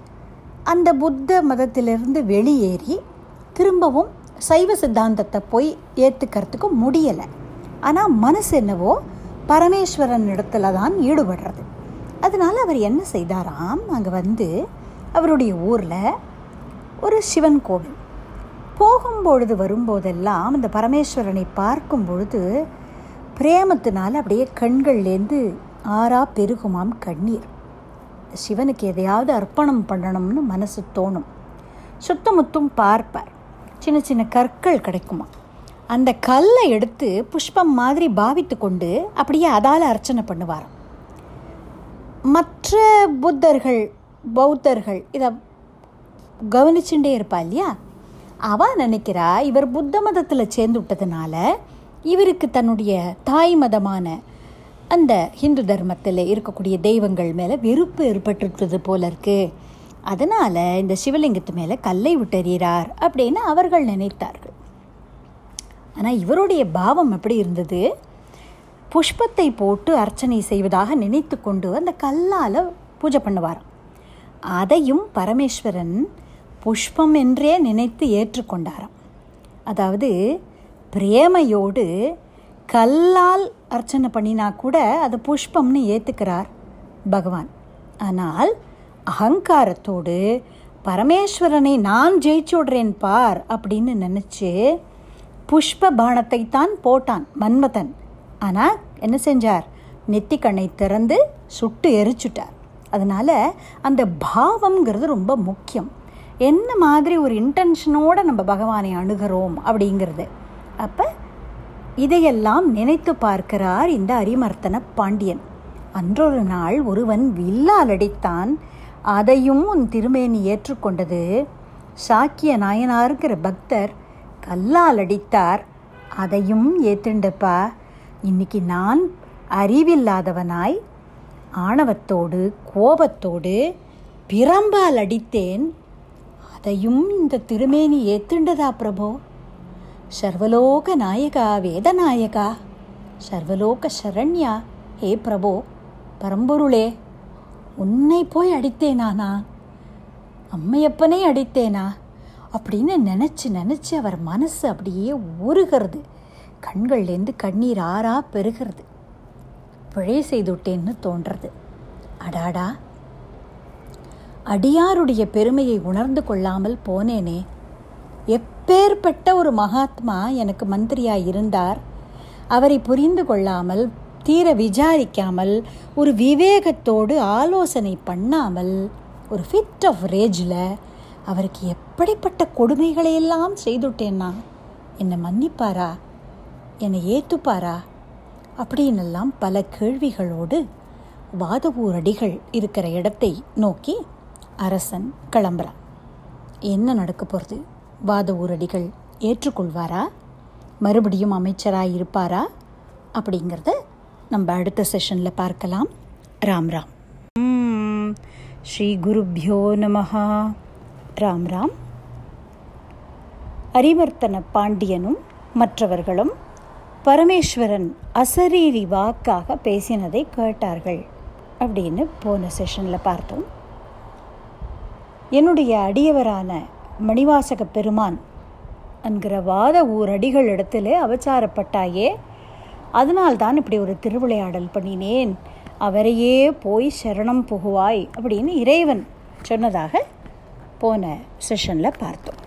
அந்த புத்த மதத்திலிருந்து வெளியேறி திரும்பவும் சைவ சித்தாந்தத்தை போய் ஏற்றுக்கிறதுக்கு முடியலை. ஆனால் மனசு என்னவோ பரமேஸ்வரன் இடத்துல தான் ஈடுபடுறது. அதனால் அவர் என்ன செய்தாராம்? அங்கே வந்து அவருடைய ஊரில் ஒரு சிவன் கோவில். போகும்பொழுது வரும்போதெல்லாம் அந்த பரமேஸ்வரனை பார்க்கும் பொழுது பிரேமத்தினால் அப்படியே கண்கள்லேருந்து ஆறா பெருகுமாம் கண்ணீர். சிவனுக்கு எதையாவது அர்ப்பணம் பண்ணணும்னு மனசு தோணும். சுத்தமுத்தும் பார்ப்பார். சின்ன சின்ன கற்கள் கிடைக்குமா அந்த கல்லை எடுத்து புஷ்பம் மாதிரி பாவித்து கொண்டு அப்படியே அதால் அர்ச்சனை பண்ணுவார் மற்ற புத்தர்கள் பௌத்தர்கள் இதை கவனிச்சுட்டே இருப்பா இல்லையா? அவள் நினைக்கிறா இவர் புத்த மதத்தில் சேர்ந்து விட்டதுனால இவருக்கு தன்னுடைய தாய் மதமான அந்த ஹிந்து தர்மத்தில் இருக்கக்கூடிய தெய்வங்கள் மேலே வெறுப்பு ஏற்பட்டுருக்கிறது போல இருக்குது அதனால் இந்த சிவலிங்கத்து மேலே கல்லை விட்டறிகிறார் அப்படின்னு அவர்கள் நினைத்தார்கள். ஆனால் இவருடைய பாவம் எப்படி இருந்தது? புஷ்பத்தை போட்டு அர்ச்சனை செய்வதாக நினைத்து கொண்டு அந்த கல்லால் பூஜை பண்ணுவாராம். அதையும் பரமேஸ்வரன் புஷ்பம் என்றே நினைத்து ஏற்றுக்கொண்டாராம் அதாவது பிரேமையோடு கல்லால் அர்ச்சனை பண்ணினா கூட அது புஷ்பம்னு ஏற்றுக்கிறார் பகவான். ஆனால் அகங்காரத்தோடு பரமேஸ்வரனை நான் ஜெயிச்சு விடுறேன் பார் அப்படின்னு நினச்சி புஷ்ப பானத்தை தான் போட்டான் மன்மதன். ஆனால் என்ன செஞ்சார்? நெத்திக்கண்ணை திறந்து சுட்டு எரிச்சுட்டார். அதனால் அந்த பாவம்ங்கிறது ரொம்ப முக்கியம். என்ன மாதிரி ஒரு இன்டென்ஷனோடு நம்ம பகவானை அணுகிறோம் அப்படிங்கிறது. அப்போ இதையெல்லாம் நினைத்து பார்க்கிறார் இந்த அரிமர்த்தன பாண்டியன். அன்றொரு நாள் ஒருவன் வில்லால் அடித்தான் அதையும் உன் திருமேனி ஏற்றுக்கொண்டது. சாக்கிய நாயனாருங்கிற பக்தர் கல்லால் அடித்தார். அதையும் ஏத்துண்டப்பா இன்னைக்கு நான் அறிவில்லாதவனாய் ஆணவத்தோடு கோபத்தோடு பிரம்பால் அடித்தேன். அதையும் இந்த திருமேனி ஏத்துண்டதா பிரபோ? சர்வலோக நாயகா வேதநாயகா. சர்வலோக சரண்யா ஹே பிரபோ பரம்பொருளே உன்னை போய் அடித்தேனானா? அம்மையப்பனே அடித்தேனா? அப்படின்னு நினச்சி நினச்சி அவர் மனசு அப்படியே உருகிறது கண்கள்லேருந்து கண்ணீர் ஆறா பெருகிறது. பிழை செய்துட்டேன்னு தோன்றது. அடாடா. அடியாருடைய பெருமையை உணர்ந்து கொள்ளாமல் போனேனே. எப்பேற்பட்ட ஒரு மகாத்மா எனக்கு மந்திரியாக இருந்தார். அவரை புரிந்து கொள்ளாமல் தீர விசாரிக்காமல் ஒரு விவேகத்தோடு ஆலோசனை பண்ணாமல் ஒரு ஃபிட் ஆஃப் ரேஜில் அவருக்கு எப்படிப்பட்ட கொடுமைகளையெல்லாம் செய்துட்டேன்னா? என்னை மன்னிப்பாரா? என்னை ஏற்றுப்பாரா அப்படின்னெல்லாம் பல கேள்விகளோடு வாதவூரடிகள் இருக்கிற இடத்தை நோக்கி அரசன் கிளம்புறான். என்ன நடக்க போகிறது வாதவூரடிகள் ஏற்றுக்கொள்வாரா? மறுபடியும் அமைச்சராக இருப்பாரா? அப்படிங்கிறத நம்ம அடுத்த செஷனில் பார்க்கலாம். ராம் ராம். ஸ்ரீ குருப்பியோ நமஹா. ராம் ராம். அரிவர்த்தன பாண்டியனும் மற்றவர்களும் பரமேஸ்வரன் அசரீரி வாக்காக பேசினதை கேட்டார்கள். அப்படின்னு போன செஷனில் பார்த்தோம். என்னுடைய அடியவரான மணிவாசக பெருமான் என்கிற வாத ஊர் அடிகள் இடத்துல அவச்சாரப்பட்டாயே அதனால்தான் இப்படி ஒரு திருவிளையாடல் பண்ணினேன். அவரையே போய் சரணம் புகுவாய் அப்படின்னு இறைவன் சொன்னதாக போன செஷனில் பார்த்தோம்.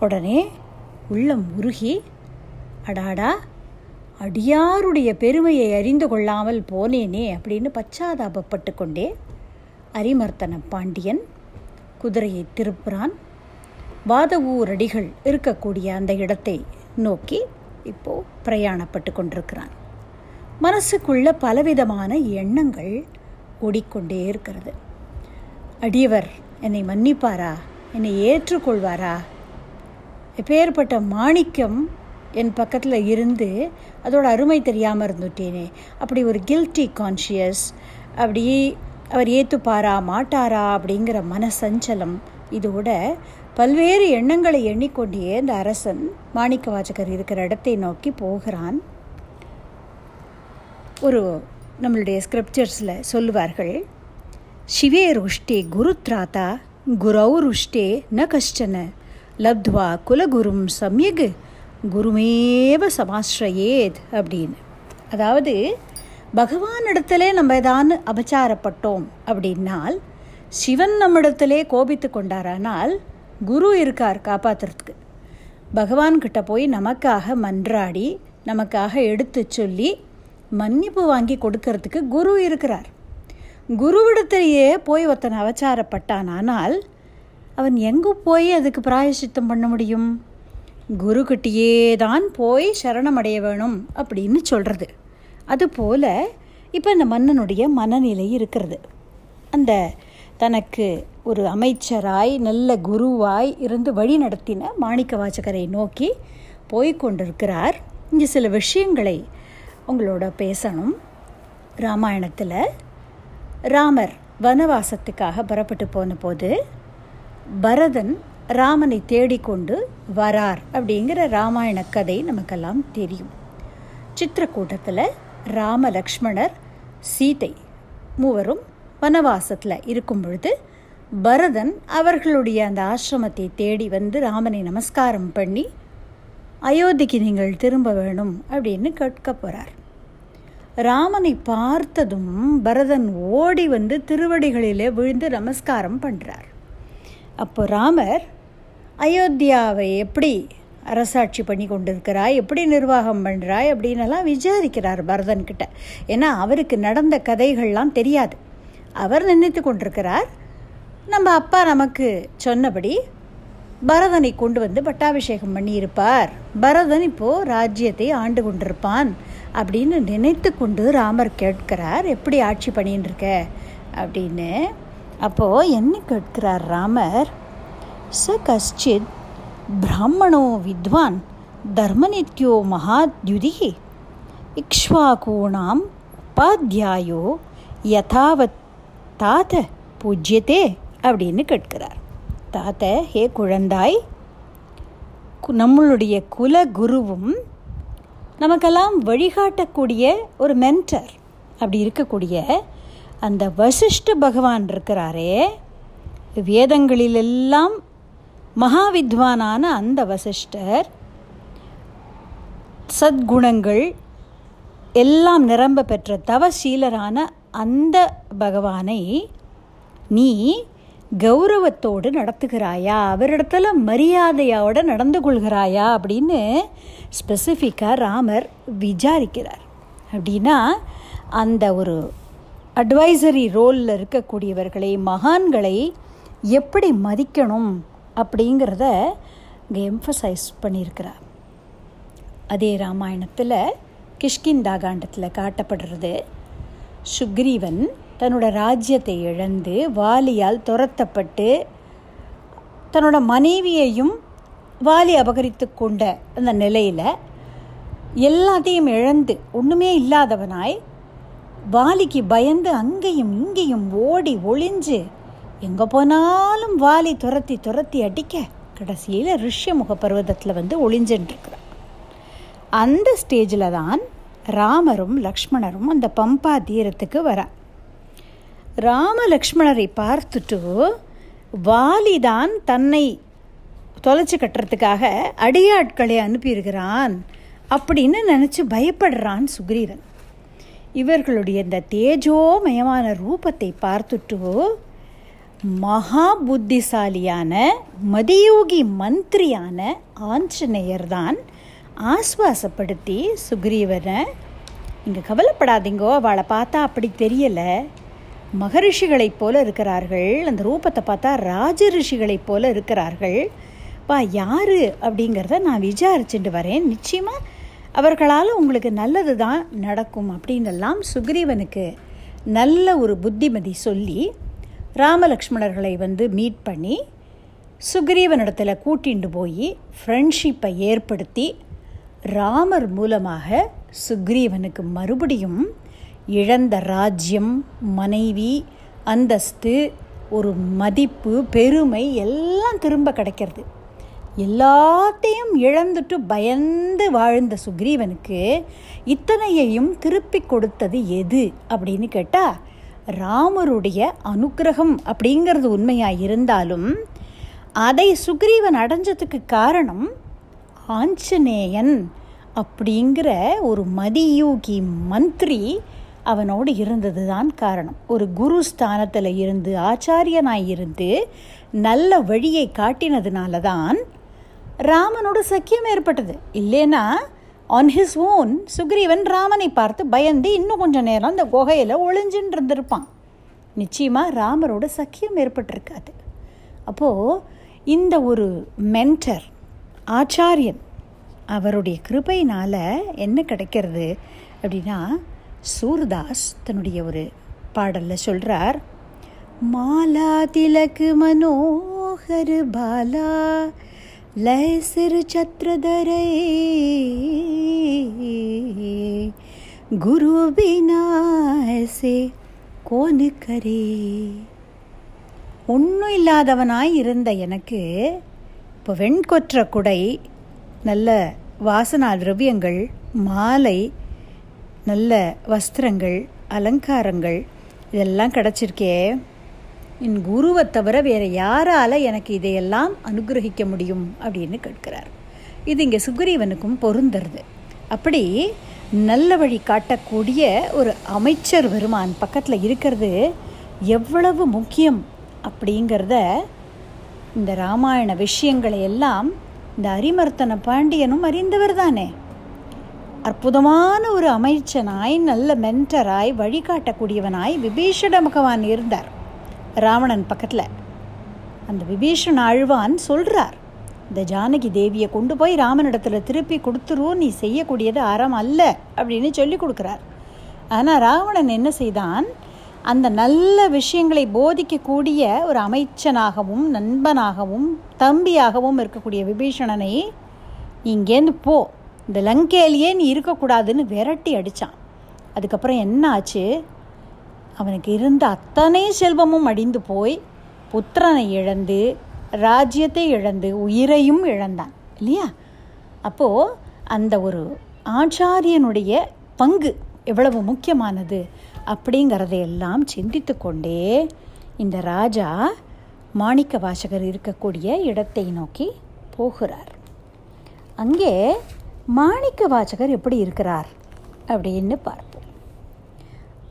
உடனே உள்ளம் உருகி அடாடா அடியாருடைய பெருமையை அறிந்து கொள்ளாமல் போனேனே அப்படின்னு பச்சாதாபப்பட்டு கொண்டே அரிமர்த்தன பாண்டியன் குதிரையை திருப்புறான். வாதவூர் அடிகள் இருக்கக்கூடிய அந்த இடத்தை நோக்கி இப்போ பிரயாணப்பட்டு கொண்டிருக்கிறான். மனசுக்குள்ள பலவிதமான எண்ணங்கள் ஓடிக்கொண்டே இருக்கிறது. அடியவர் என்னை மன்னிப்பாரா? என்னை ஏற்றுக்கொள்வாரா? எப்பேற்பட்ட மாணிக்கம் என் பக்கத்தில் இருந்து அதோட அருமை தெரியாமல் இருந்துட்டேனே. அப்படி ஒரு கில்ட்டி கான்ஷியஸ் அப்படி அவர் ஏற்றுப்பாரா மாட்டாரா அப்படிங்கிற மனசஞ்சலம் இதோட பல்வேறு எண்ணங்களை எண்ணிக்கொண்டே இந்த அரசன் மாணிக்க வாசகர் இருக்கிற இடத்தை நோக்கி போகிறான். ஒரு நம்மளுடைய ஸ்கிரிப்சர்ஸில் சொல்லுவார்கள் சிவே गुरुत्राता குருத்ராதா குரௌருஷ்டே ந கஷ்டன லப்த்வா குலகுரும் சம்யக் குருமேவ சமாஸ்ரயேத் அப்படின்னு அதாவது பகவானிடத்திலே நம்ம ஏதான்னு அபச்சாரப்பட்டோம் அப்படின்னால் சிவன் நம்மிடத்திலே கோபித்து கொண்டாரானால் குரு இருக்கார் காப்பாற்றுறதுக்கு பகவான்கிட்ட போய் நமக்காக மன்றாடி நமக்காக எடுத்து சொல்லி மன்னிப்பு வாங்கி கொடுக்கறதுக்கு குரு இருக்கிறார். குருவிடத்திலேயே போய் ஒருத்தன் அவச்சாரப்பட்டானால் அவன் எங்கு போய் அதுக்கு பிராயசித்தம் பண்ண முடியும்? குருக்கிட்டேயே தான் போய் சரணமடைய வேணும் அப்படின்னு சொல்கிறது அதுபோல் இப்போ இந்த மன்னனுடைய மனநிலை இருக்கிறது. அந்த தனக்கு ஒரு அமைச்சராய் நல்ல குருவாய் இருந்து வழி நடத்தின மாணிக்க வாசகரை நோக்கி போய் கொண்டிருக்கிறார். இங்கே சில விஷயங்களை உங்களோட பேசணும். ராமாயணத்தில் ராமர் வனவாசத்துக்காக புறப்பட்டு போன போது பரதன் ராமனை தேடிக்கொண்டு வரார் அப்படிங்கிற ராமாயண கதை நமக்கெல்லாம் தெரியும். சித்திரக்கூட்டத்தில் ராம லக்ஷ்மணர் சீதை மூவரும் வனவாசத்தில் இருக்கும் பொழுது பரதன் அவர்களுடைய அந்த ஆசிரமத்தை தேடி வந்து ராமனை நமஸ்காரம் பண்ணி அயோத்திக்கு நீங்கள் திரும்ப வேணும் அப்படின்னு கேட்க போகிறார் ராமனை பார்த்ததும் பரதன் ஓடி வந்து திருவடிகளிலே விழுந்து நமஸ்காரம் பண்ணுறார் அப்போ ராமர் அயோத்தியாவை எப்படி அரசாட்சி பண்ணி கொண்டிருக்கிறாய் எப்படி நிர்வாகம் பண்ணுறாய் அப்படின்னெல்லாம் விசாரிக்கிறார் பரதன்கிட்ட ஏன்னா அவருக்கு நடந்த கதைகள்லாம் தெரியாது. அவர் நினைத்து கொண்டிருக்கிறார் நம்ம அப்பா நமக்கு சொன்னபடி பரதனை கொண்டு வந்து பட்டாபிஷேகம் பண்ணியிருப்பார். பரதன் இப்போது ராஜ்யத்தை ஆண்டு கொண்டிருப்பான். அப்படின்னு நினைத்து கொண்டு ராமர் கேட்கிறார் எப்படி ஆட்சி பண்ணின்னு இருக்க அப்படின்னு. அப்போது என்ன கேட்கிறார் ராமர்? ச கஷ்டித் பிராமணோ வித்வான் தர்மநித்யோ மகாத்யுதி இக்ஷ்வாகூணாம் உபாத்தியாயோ யதாவத் தாத்த பூஜ்யத்தே அப்படின்னு கேட்கிறார். தாத்த ஹே குழந்தாய் நம்மளுடைய குல குருவும் நமக்கெல்லாம் வழிகாட்டக்கூடிய ஒரு மென்டர் அப்படி இருக்கக்கூடிய அந்த வசிஷ்ட பகவான் இருக்கிறாரே. வேதங்களிலெல்லாம் மகாவித்வானான அந்த வசிஷ்டர் சத்குணங்கள் எல்லாம் நிரம்ப பெற்ற தவசீலரான அந்த பகவானை நீ கௌரவத்தோடு நடத்துகிறாயா? அவரிடத்துல மரியாதையோடு நடந்து கொள்கிறாயா? அப்படின்னு ஸ்பெசிஃபிக்காக ராமர் விசாரிக்கிறார். அப்படின்னா அந்த ஒரு அட்வைசரி ரோலில் இருக்கக்கூடியவர்களை மகான்களை எப்படி மதிக்கணும் அப்படிங்கிறத இங்கே எம்ஃபசைஸ் பண்ணியிருக்கிறார். அதே ராமாயணத்தில் கிஷ்கிந்தாகாண்டத்தில் காட்டப்படுறது சுக்ரீவன் தன்னோட ராஜ்யத்தை இழந்து வாலியால் துரத்தப்பட்டு தன்னோட மனைவியையும் வாலி அபகரித்து கொண்ட அந்த நிலையில் எல்லாத்தையும் இழந்து ஒன்றுமே இல்லாதவனாய் வாலிக்கு பயந்து அங்கேயும் இங்கேயும் ஓடி ஒளிஞ்சு எங்கே போனாலும் வாலி துரத்தி துரத்தி அடிக்க கடைசியில் ரிஷ்யமுக பர்வதத்தில் வந்து ஒளிஞ்சுட்டுருக்குறான் அந்த ஸ்டேஜில் தான் ராமரும் லக்ஷ்மணரும் அந்த பம்பா தீரத்துக்கு வரான் ராமலக்ஷ்மணரை பார்த்துட்டு வாலிதான் தன்னை தொலைச்சி கட்டுறதுக்காக அடியாட்களை அனுப்பியிருக்கிறான் அப்படின்னு நினச்சி பயப்படுறான் சுக்ரீவன் இவர்களுடைய இந்த தேஜோமயமான ரூபத்தை பார்த்துட்டு மகா புத்திசாலியான மதியோகி மந்திரியான ஆஞ்சநேயர் தான் ஆஸ்வாசப்படுத்தி சுக்ரீவனை இங்கே கவலைப்படாதீங்கோ அவளை பார்த்தா அப்படி தெரியலை. மகரிஷிகளைப் போல இருக்கிறார்கள். அந்த ரூபத்தை பார்த்தா ராஜ ரிஷிகளைப் போல இருக்கிறார்கள். பா யாரு அப்படிங்கிறத நான் விசாரிச்சுட்டு வரேன். நிச்சயமாக அவர்களால் உங்களுக்கு நல்லது தான் நடக்கும் அப்படின்னெல்லாம் சுக்ரீவனுக்கு நல்ல ஒரு புத்திமதி சொல்லி ராமலக்ஷ்மணர்களை வந்து மீட் பண்ணி சுக்ரீவனிடத்தில் கூட்டிண்டு போய் ஃப்ரெண்ட்ஷிப்பை ஏற்படுத்தி ராமர் மூலமாக சுக்ரீவனுக்கு மறுபடியும் இழந்த ராஜ்யம் மனைவி அந்தஸ்து ஒரு மதிப்பு பெருமை எல்லாம் திரும்ப கிடைக்கிறது. எல்லாத்தையும் இழந்துட்டு பயந்து வாழ்ந்த சுக்ரீவனுக்கு இத்தனையையும் திருப்பி கொடுத்தது எது அப்படின்னு கேட்டால் ராமருடைய அனுக்கிரகம் அப்படிங்கிறது உண்மையாக இருந்தாலும் அதை சுக்ரீவன் அடைஞ்சதுக்கு காரணம் ஆஞ்சநேயன் அப்படிங்கிற ஒரு மதியூகி மந்திரி அவனோடு இருந்தது தான் காரணம். ஒரு குரு ஸ்தானத்தில் இருந்து ஆச்சாரியனாய் இருந்து நல்ல வழியை காட்டினதுனால தான் ராமனோட சக்கியம் ஏற்பட்டது. இல்லைன்னா ஆன் ஹிஸ் ஓன் சுக்ரீவன் ராமனை பார்த்து பயந்து இன்னும் கொஞ்சம் நேரம் அந்த குகையில் ஒளிஞ்சுன்னு இருந்திருப்பான் நிச்சயமாக ராமரோட சக்கியம் ஏற்பட்டிருக்காது. அப்போது இந்த ஒரு மென்டர் ஆச்சாரியன் அவருடைய கிருபையினால் என்ன கிடைக்கிறது அப்படின்னா சூர்தாஸ் தன்னுடைய ஒரு பாடலில் சொல்கிறார் மாலா திலக்கு மனோகர் பாலா லய சிறு சத்ரதரை குரு பினா கோனு கரே ஒன்றும் இல்லாதவனாய் இருந்த எனக்கு இப்போ வெண்கொற்ற குடை நல்ல வாசனா திரவியங்கள் மாலை நல்ல வஸ்திரங்கள் அலங்காரங்கள் இதெல்லாம் கிடச்சிருக்கே. என் குருவை தவிர வேறு யாரால் எனக்கு இதையெல்லாம் அனுகிரகிக்க முடியும் அப்படின்னு கேட்கிறார். இது இங்கே சுக்ரீவனுக்கும் பொருந்துறது. அப்படி நல்ல வழி காட்டக்கூடிய ஒரு அமைச்சர் பெருமான் பக்கத்தில் இருக்கிறது எவ்வளவு முக்கியம் அப்படிங்கிறத இந்த ராமாயண விஷயங்களை எல்லாம் இந்த அரிமர்த்தன பாண்டியனும் அறிந்தவர் தானே. அற்புதமான ஒரு அமைச்சனாய் நல்ல மென்டராய் வழிகாட்டக்கூடியவனாய் விபீஷண பகவான் இருந்தார். ராவணன் பக்கத்தில். அந்த விபீஷண ஆழ்வான் சொல்கிறார் இந்த ஜானகி தேவியை கொண்டு போய் ராமனிடத்தில் திருப்பி கொடுத்துருவோம் நீ செய்யக்கூடியது அறம் அல்ல அப்படின்னு சொல்லி கொடுக்குறார். ஆனால் ராவணன் என்ன செய்தான் அந்த நல்ல விஷயங்களை போதிக்கக்கூடிய ஒரு அமைச்சனாகவும் நண்பனாகவும் தம்பியாகவும் இருக்கக்கூடிய விபீஷணனை இங்கேருந்து போ இந்த லங்கேலியே நீ இருக்கக்கூடாதுன்னு விரட்டி அடித்தான் அதுக்கப்புறம் என்ன ஆச்சு? அவனுக்கு இருந்த அத்தனை செல்வமும் அடிந்து போய் புத்திரனை இழந்து ராஜ்யத்தை இழந்து உயிரையும் இழந்தான். இல்லையா? அப்போது அந்த ஒரு ஆச்சாரியனுடைய பங்கு எவ்வளவு முக்கியமானது அப்படிங்கிறதையெல்லாம் சிந்தித்து கொண்டே இந்த ராஜா மாணிக்க வாசகர் இருக்கக்கூடிய இடத்தை நோக்கி போகிறார். அங்கே மாணிக்க வாசகர் எப்படி இருக்கிறார் அப்படின்னு பார்ப்போம்.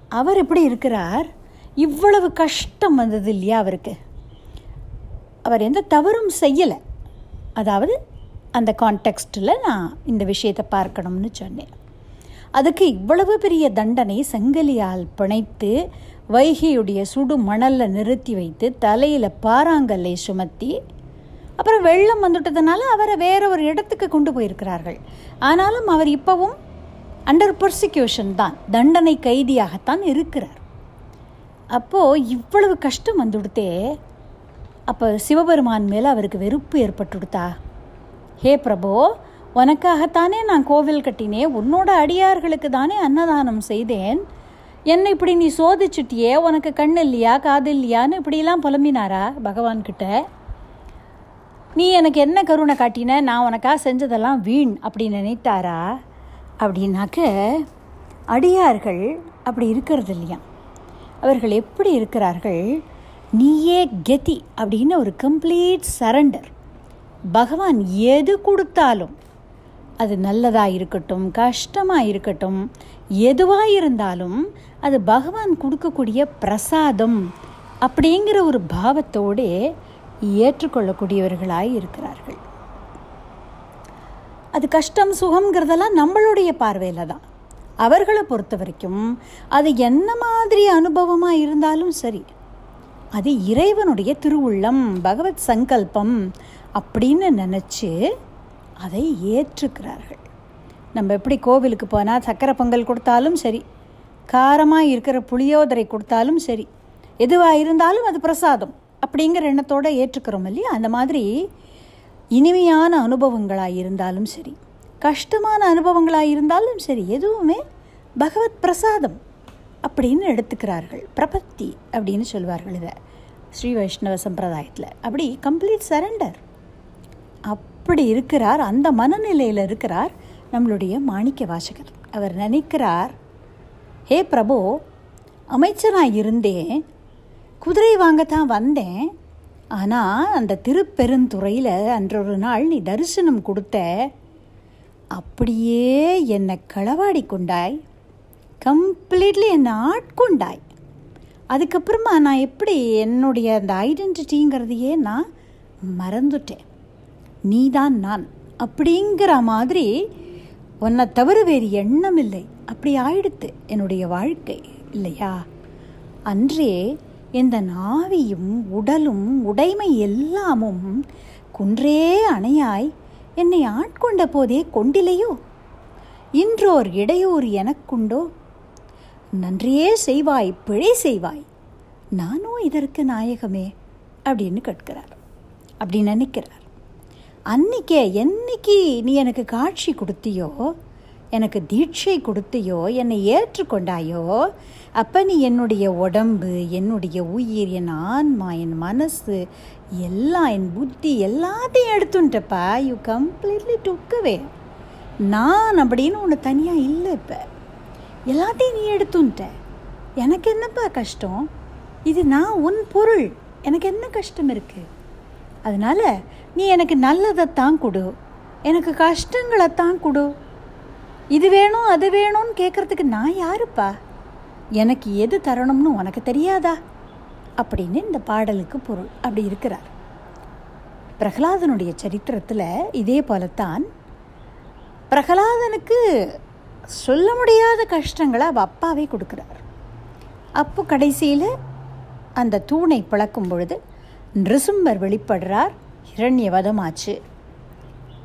அவர் எப்படி இருக்கிறார்? இவ்வளவு கஷ்டம் வந்தது இல்லையா அவருக்கு? அவர் எந்த தவறும் செய்யலை. அதாவது அந்த கான்டெக்ஸ்டில் நான் இந்த விஷயத்தை பார்க்கணும்னு சொன்னேன். அதுக்கு இவ்வளவு பெரிய தண்டனை செங்கலியால் பிணைத்து வைகையுடைய சுடு மணலில் நிறுத்தி வைத்து தலையில் பாறாங்கல்லை சுமத்தி அப்புறம் வெள்ளம் வந்துட்டதுனால அவரை வேற ஒரு இடத்துக்கு கொண்டு போயிருக்கிறார்கள். ஆனாலும் அவர் இப்போவும் அண்டர் பர்சிக்யூஷன் தான் தண்டனை கைதியாகத்தான் இருக்கிறார். அப்போது இவ்வளவு கஷ்டம் வந்துடுத்தே அப்போ சிவபெருமான் மேலே அவருக்கு வெறுப்பு ஏற்பட்டுடுத்தா? ஹே பிரபோ உனக்காகத்தானே நான் கோவில் கட்டினேன் உன்னோட அடியார்களுக்கு தானே அன்னதானம் செய்தேன். என்னை இப்படி நீ சோதிச்சுட்டியே உனக்கு கண் இல்லையா காது இல்லையான்னு இப்படிலாம் புலம்பினாரா பகவான்கிட்ட? நீ எனக்கு என்ன கருணை காட்டின? நான் உனக்காக செஞ்சதெல்லாம் வீண் அப்படி நினைத்தாரா? அப்படின்னாக்க அடியார்கள் அப்படி இருக்கிறது இல்லையா? அவர்கள் எப்படி இருக்கிறார்கள்? நீயே கெதி அப்படின்னு ஒரு கம்ப்ளீட் சரண்டர் பகவான் எது கொடுத்தாலும் அது நல்லதாக இருக்கட்டும் கஷ்டமாக இருக்கட்டும் எதுவாக இருந்தாலும் அது பகவான் கொடுக்கக்கூடிய பிரசாதம் அப்படிங்கிற ஒரு பாவத்தோடு ஏற்றுக்கொள்ளக்கூடியவர்களாய் இருக்கிறார்கள். அது கஷ்டம் சுகம்ங்கிறதெல்லாம் நம்மளுடைய பார்வையில் தான். அவர்களை பொறுத்த வரைக்கும் அது என்ன மாதிரி அனுபவமாக இருந்தாலும் சரி அது இறைவனுடைய திருவுள்ளம் பகவத் சங்கல்பம் அப்படின்னு நினச்சி அதை ஏற்றுக்கிறார்கள். நம்ம எப்படி கோவிலுக்கு போனால் சக்கரை பொங்கல் கொடுத்தாலும் சரி காரமாக இருக்கிற புளியோதரை கொடுத்தாலும் சரி எதுவாக இருந்தாலும் அது பிரசாதம். அப்படிங்கிற எண்ணத்தோடு ஏற்றுக்கிறோம் இல்லையா? அந்த மாதிரி இனிமையான அனுபவங்களாக இருந்தாலும் சரி கஷ்டமான அனுபவங்களாக இருந்தாலும் சரி எதுவுமே பகவத் பிரசாதம் அப்படின்னு எடுத்துக்கிறார்கள். பிரபத்தி அப்படின்னு சொல்வார்கள் இதை. ஸ்ரீ வைஷ்ணவ சம்பிரதாயத்தில். அப்படி கம்ப்ளீட் சரண்டர் அப்படி இருக்கிறார் அந்த மனநிலையில் இருக்கிறார் நம்மளுடைய மாணிக்க வாசகர். அவர் நினைக்கிறார் ஹே பிரபு அமைச்சராக இருந்தேன். குதிரை வாங்கத்தான் வந்தேன். ஆனால் அந்த திருப்பெருந்துறையில் அன்றொரு நாள் நீ தரிசனம் கொடுத்த அப்படியே என்னை களவாடி கொண்டாய். கம்ப்ளீட்லி என்னை ஆட்கொண்டாய். அதுக்கப்புறமா நான் எப்படி என்னுடைய அந்த ஐடென்டிட்டிங்கிறதையே நான் மறந்துட்டேன். நீ தான் நான் அப்படிங்கிற மாதிரி உன்னை தவிர வேறு எண்ணம் இல்லை அப்படி ஆயிடுத்து என்னுடைய வாழ்க்கை இல்லையா? அன்றே இந்த நாவியும் உடலும் உடைமை எல்லாமும் குன்றே அணையாய் என்னை ஆட்கொண்ட போதே கொண்டிலையோ? இன்றோர் இடையூர் எனக்குண்டோ? நன்றியே செய்வாய் பிழை செய்வாய். நானும் இதற்கு நாயகமே அப்படின்னு கேட்கிறார். அப்படி நினைக்கிறார். அன்னைக்கே என்னைக்கு நீ எனக்கு காட்சி கொடுத்தியோ எனக்கு தீட்சை கொடுத்தியோ என்னை ஏற்றுக்கொண்டாயோ அப்போ நீ என்னுடைய உடம்பு என்னுடைய உயிர் என் ஆன்மா என் மனசு எல்லாம் என் புத்தி எல்லாத்தையும் எடுத்துன்ட்டப்பா. யூ கம்ப்ளீட்லி டுக்கவே நான் அப்படின்னு ஒன்று தனியாக இல்லை இப்போ. எல்லாத்தையும் நீ எடுத்துன்ட்ட. எனக்கு என்னப்பா கஷ்டம்? இது நான் உன் பொருள். எனக்கு என்ன கஷ்டம் இருக்குது அதனால் நீ எனக்கு நல்லதைத்தான் கொடு. எனக்கு கஷ்டங்களைத்தான் கொடு. இது வேணும் அது வேணும்னு கேட்குறதுக்கு நான் யாருப்பா? எனக்கு எது தரணும்னு உனக்கு தெரியாதா? அப்படின்னு இந்த பாடலுக்கு பொருள். அப்படி இருக்கிறார். பிரகலாதனுடைய சரித்திரத்தில் இதே போலத்தான் பிரகலாதனுக்கு சொல்ல முடியாத கஷ்டங்களை அவள் அப்பாவே கொடுக்குறார். அப்போ கடைசியில் அந்த தூணை பிளக்கும் பொழுது நிருசும்பர் வெளிப்படுறார் இரண்யவதமாச்சு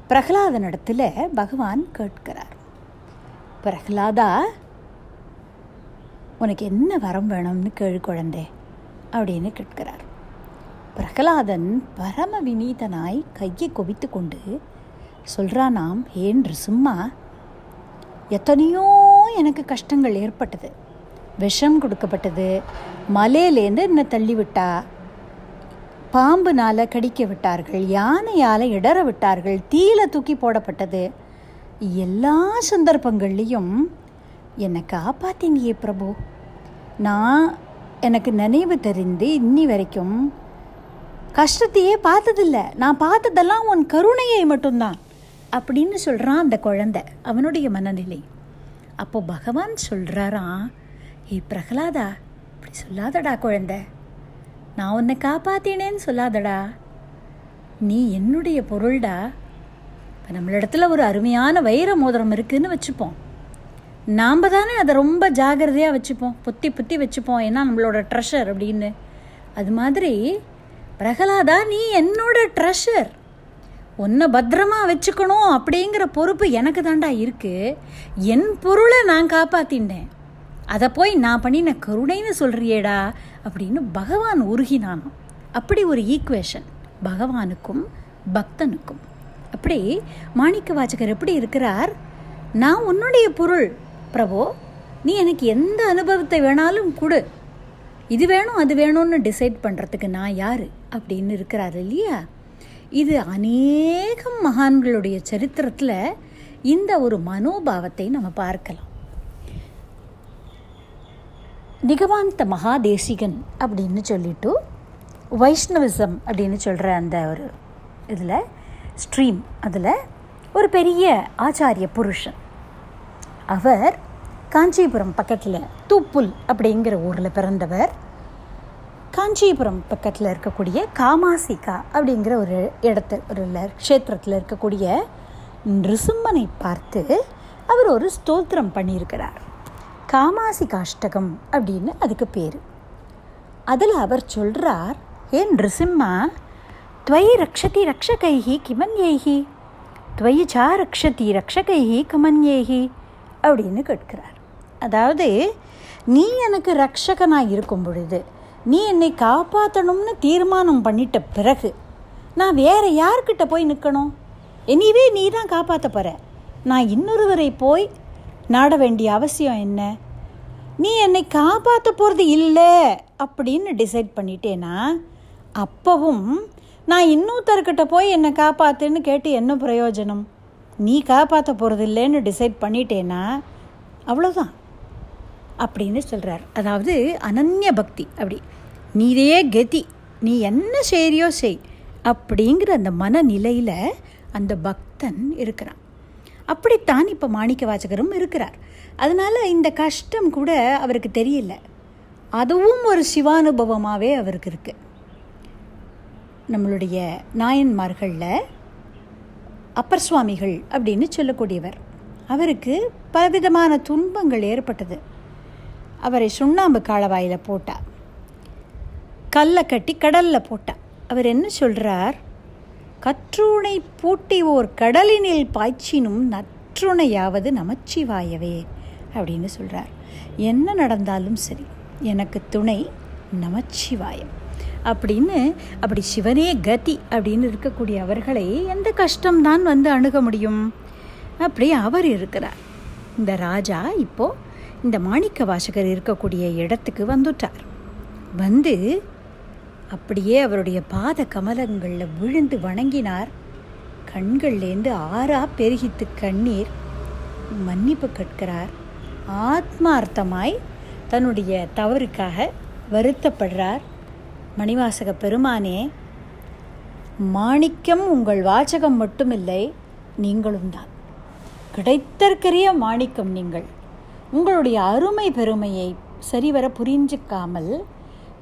பிரகலாதனிடத்தில் பகவான் கேட்கிறார். பிரகலாதா உனக்கு என்ன வரம் வேணும்னு கேளு குழந்தை அப்படின்னு கேட்கிறார். பிரகலாதன் பரம வினீதனாய் கையை குவித்து கொண்டு சொல்கிறானாம் ஏன்று சும்மா எத்தனையோ எனக்கு கஷ்டங்கள் ஏற்பட்டது. விஷம் கொடுக்கப்பட்டது மலையிலேருந்து என்னை தள்ளி விட்டா பாம்புனால் கடிக்க விட்டார்கள் யானையால் இடற விட்டார்கள் தீயில தூக்கி போடப்பட்டது. எல்லா சந்தர்ப்பங்கள்லேயும் என்னை காப்பாத்தினியே பிரபு. நான் எனக்கு நினைவு தெரிந்து இன்னி வரைக்கும் கஷ்டத்தையே பார்த்ததில்ல. நான் பார்த்ததெல்லாம் உன் கருணையை மட்டும்தான் அப்படின்னு சொல்கிறான் அந்த குழந்தை அவனுடைய மனநிலை. அப்போ பகவான் சொல்கிறாராம் ஏ பிரகலாதா இப்படி சொல்லாதடா குழந்தை. நான் உன்னை காப்பாத்தினேன்னு சொல்லாதடா. நீ என்னுடைய பொருள்டா. இப்போ நம்மளிடத்துல ஒரு அருமையான வைர மோதிரம் இருக்குதுன்னு வச்சுப்போம். நாம் தானே அதை ரொம்ப ஜாகிரதையாக வச்சுப்போம். புத்தி புத்தி வச்சுப்போம். ஏன்னா நம்மளோட ட்ரெஷர் அப்படின்னு. அது மாதிரி பிரகலாதா நீ என்னோட ட்ரெஷர் உன்னை பத்திரமா வச்சுக்கணும் அப்படிங்கிற பொறுப்பு எனக்கு தாண்டா இருக்குது என் பொருளை நான் காப்பாத்தினேன். அதை போய் நான் பண்ணின கருணைன்னு சொல்கிறியேடா அப்படின்னு பகவான் உருகினானாம். அப்படி ஒரு ஈக்குவேஷன் பகவானுக்கும் பக்தனுக்கும். அப்படி மாணிக்க வாச்சகர் எப்படி இருக்கிறார்? நான் உன்னுடைய பொருள். பிரபு நீ எனக்கு எந்த அனுபவத்தை வேணாலும் கொடு. இது வேணும் அது வேணும்னு டிசைட் பண்ணுறதுக்கு நான் யார் அப்படின்னு இருக்கிறார் இல்லையா? இது அநேகம் மகான்களுடைய சரித்திரத்தில் இந்த ஒரு மனோபாவத்தை நம்ம பார்க்கலாம். நிகவாந்த மகாதேசிகன் அப்படின்னு சொல்லிட்டு வைஷ்ணவிசம் அப்படின்னு சொல்கிற அந்த ஒரு இதில் ஸ்ட்ரீம் அதில் ஒரு பெரிய ஆச்சாரிய புருஷன். அவர் காஞ்சிபுரம் பக்கத்தில் தூப்புல் அப்படிங்கிற ஊரில் பிறந்தவர். காஞ்சிபுரம் பக்கத்தில் இருக்கக்கூடிய காமாசிகா அப்படிங்கிற ஒரு இடத்து ஒரு க்ஷேத்திரத்தில் இருக்கக்கூடிய நிருசிம்மனை பார்த்து அவர் ஒரு ஸ்தோத்திரம் பண்ணியிருக்கிறார். காமாசிகாஷ்டகம் அப்படின்னு அதுக்கு பேர். அதில் அவர் சொல்கிறார் ஏன் நிருசிம்மா துவயி ரக்ஷதி ரக்ஷகைஹி கிமன்யைஹி துவயி சா ரக்ஷதி ரக்ஷகைஹி கமன்யேஹி அப்படின்னு கேட்கிறார். அதாவது நீ எனக்கு ரக்ஷகனாக இருக்கும் பொழுது நீ என்னை காப்பாற்றணும்னு தீர்மானம் பண்ணிட்ட பிறகு நான் வேற யார்கிட்ட போய் நிற்கணும் எனிவே நீ தான் காப்பாற்ற போகிற நான் இன்னொருவரை போய் நாட வேண்டிய அவசியம் என்ன? நீ என்னை காப்பாற்ற போகிறது இல்லை அப்படின்னு டிசைட் பண்ணிட்டேனா அப்பவும் நான் இன்னொருத்தர்கிட்ட போய் என்னை காப்பாற்றுன்னு கேட்டு என்ன பிரயோஜனம்? நீ காப்பாற்ற போகிறது இல்லைன்னு டிசைட் பண்ணிட்டேனா அவ்வளோதான் அப்படின்னு சொல்கிறார் அதாவது அனன்ய பக்தி. அப்படி. நீதே கதி. நீ என்ன செய்கிறியோ செய். அப்படிங்கிற அந்த மனநிலையில் அந்த பக்தன் இருக்கிறான். அப்படித்தான் இப்போ மாணிக்க வாசகரும் இருக்கிறார். அதனால் இந்த கஷ்டம் கூட அவருக்கு தெரியல. அதுவும் ஒரு சிவானுபவமாகவே அவருக்கு இருக்குது நம்மளுடைய நாயன்மார்களில் அப்பர் சுவாமிகள் அப்படின்னு சொல்லக்கூடியவர். அவருக்கு பலவிதமான துன்பங்கள் ஏற்பட்டது. அவரை சுண்ணாம்பு காலவாயில் போட்டா. கல்லை கட்டி கடலில் போட்டா. அவர் என்ன சொல்கிறார் கற்றுணை பூட்டி ஓர் கடலினில் பாய்ச்சினும் நற்றுணையாவது நமச்சிவாயவே அப்படின்னு சொல்கிறார் என்ன நடந்தாலும் சரி எனக்கு துணை நமச்சிவாயம். அப்படின்னு அப்படி சிவனே கதி அப்படின்னு இருக்கக்கூடிய அவர்களை எந்த கஷ்டம்தான் வந்து அணுக முடியும்? அப்படி அவர் இருக்கிறார். இந்த ராஜா இப்போ இந்த மாணிக்க வாசகர் இருக்கக்கூடிய இடத்துக்கு வந்துட்டார். வந்து அப்படியே அவருடைய பாத கமலங்களில் விழுந்து வணங்கினார். கண்கள்லேருந்து ஆறா பெருகித்து கண்ணீர் மன்னிப்பு கேட்கிறார். ஆத்மார்த்தமாய் தன்னுடைய தவறுக்காக வருத்தப்படுறார். மணிவாசக பெருமானே மாணிக்கம் உங்கள் வாசகம் மட்டுமில்லை நீங்களும் தான். கிடைத்தற்கரிய மாணிக்கம் நீங்கள். உங்களுடைய அருமை பெருமையை சரிவர புரிஞ்சிக்காமல்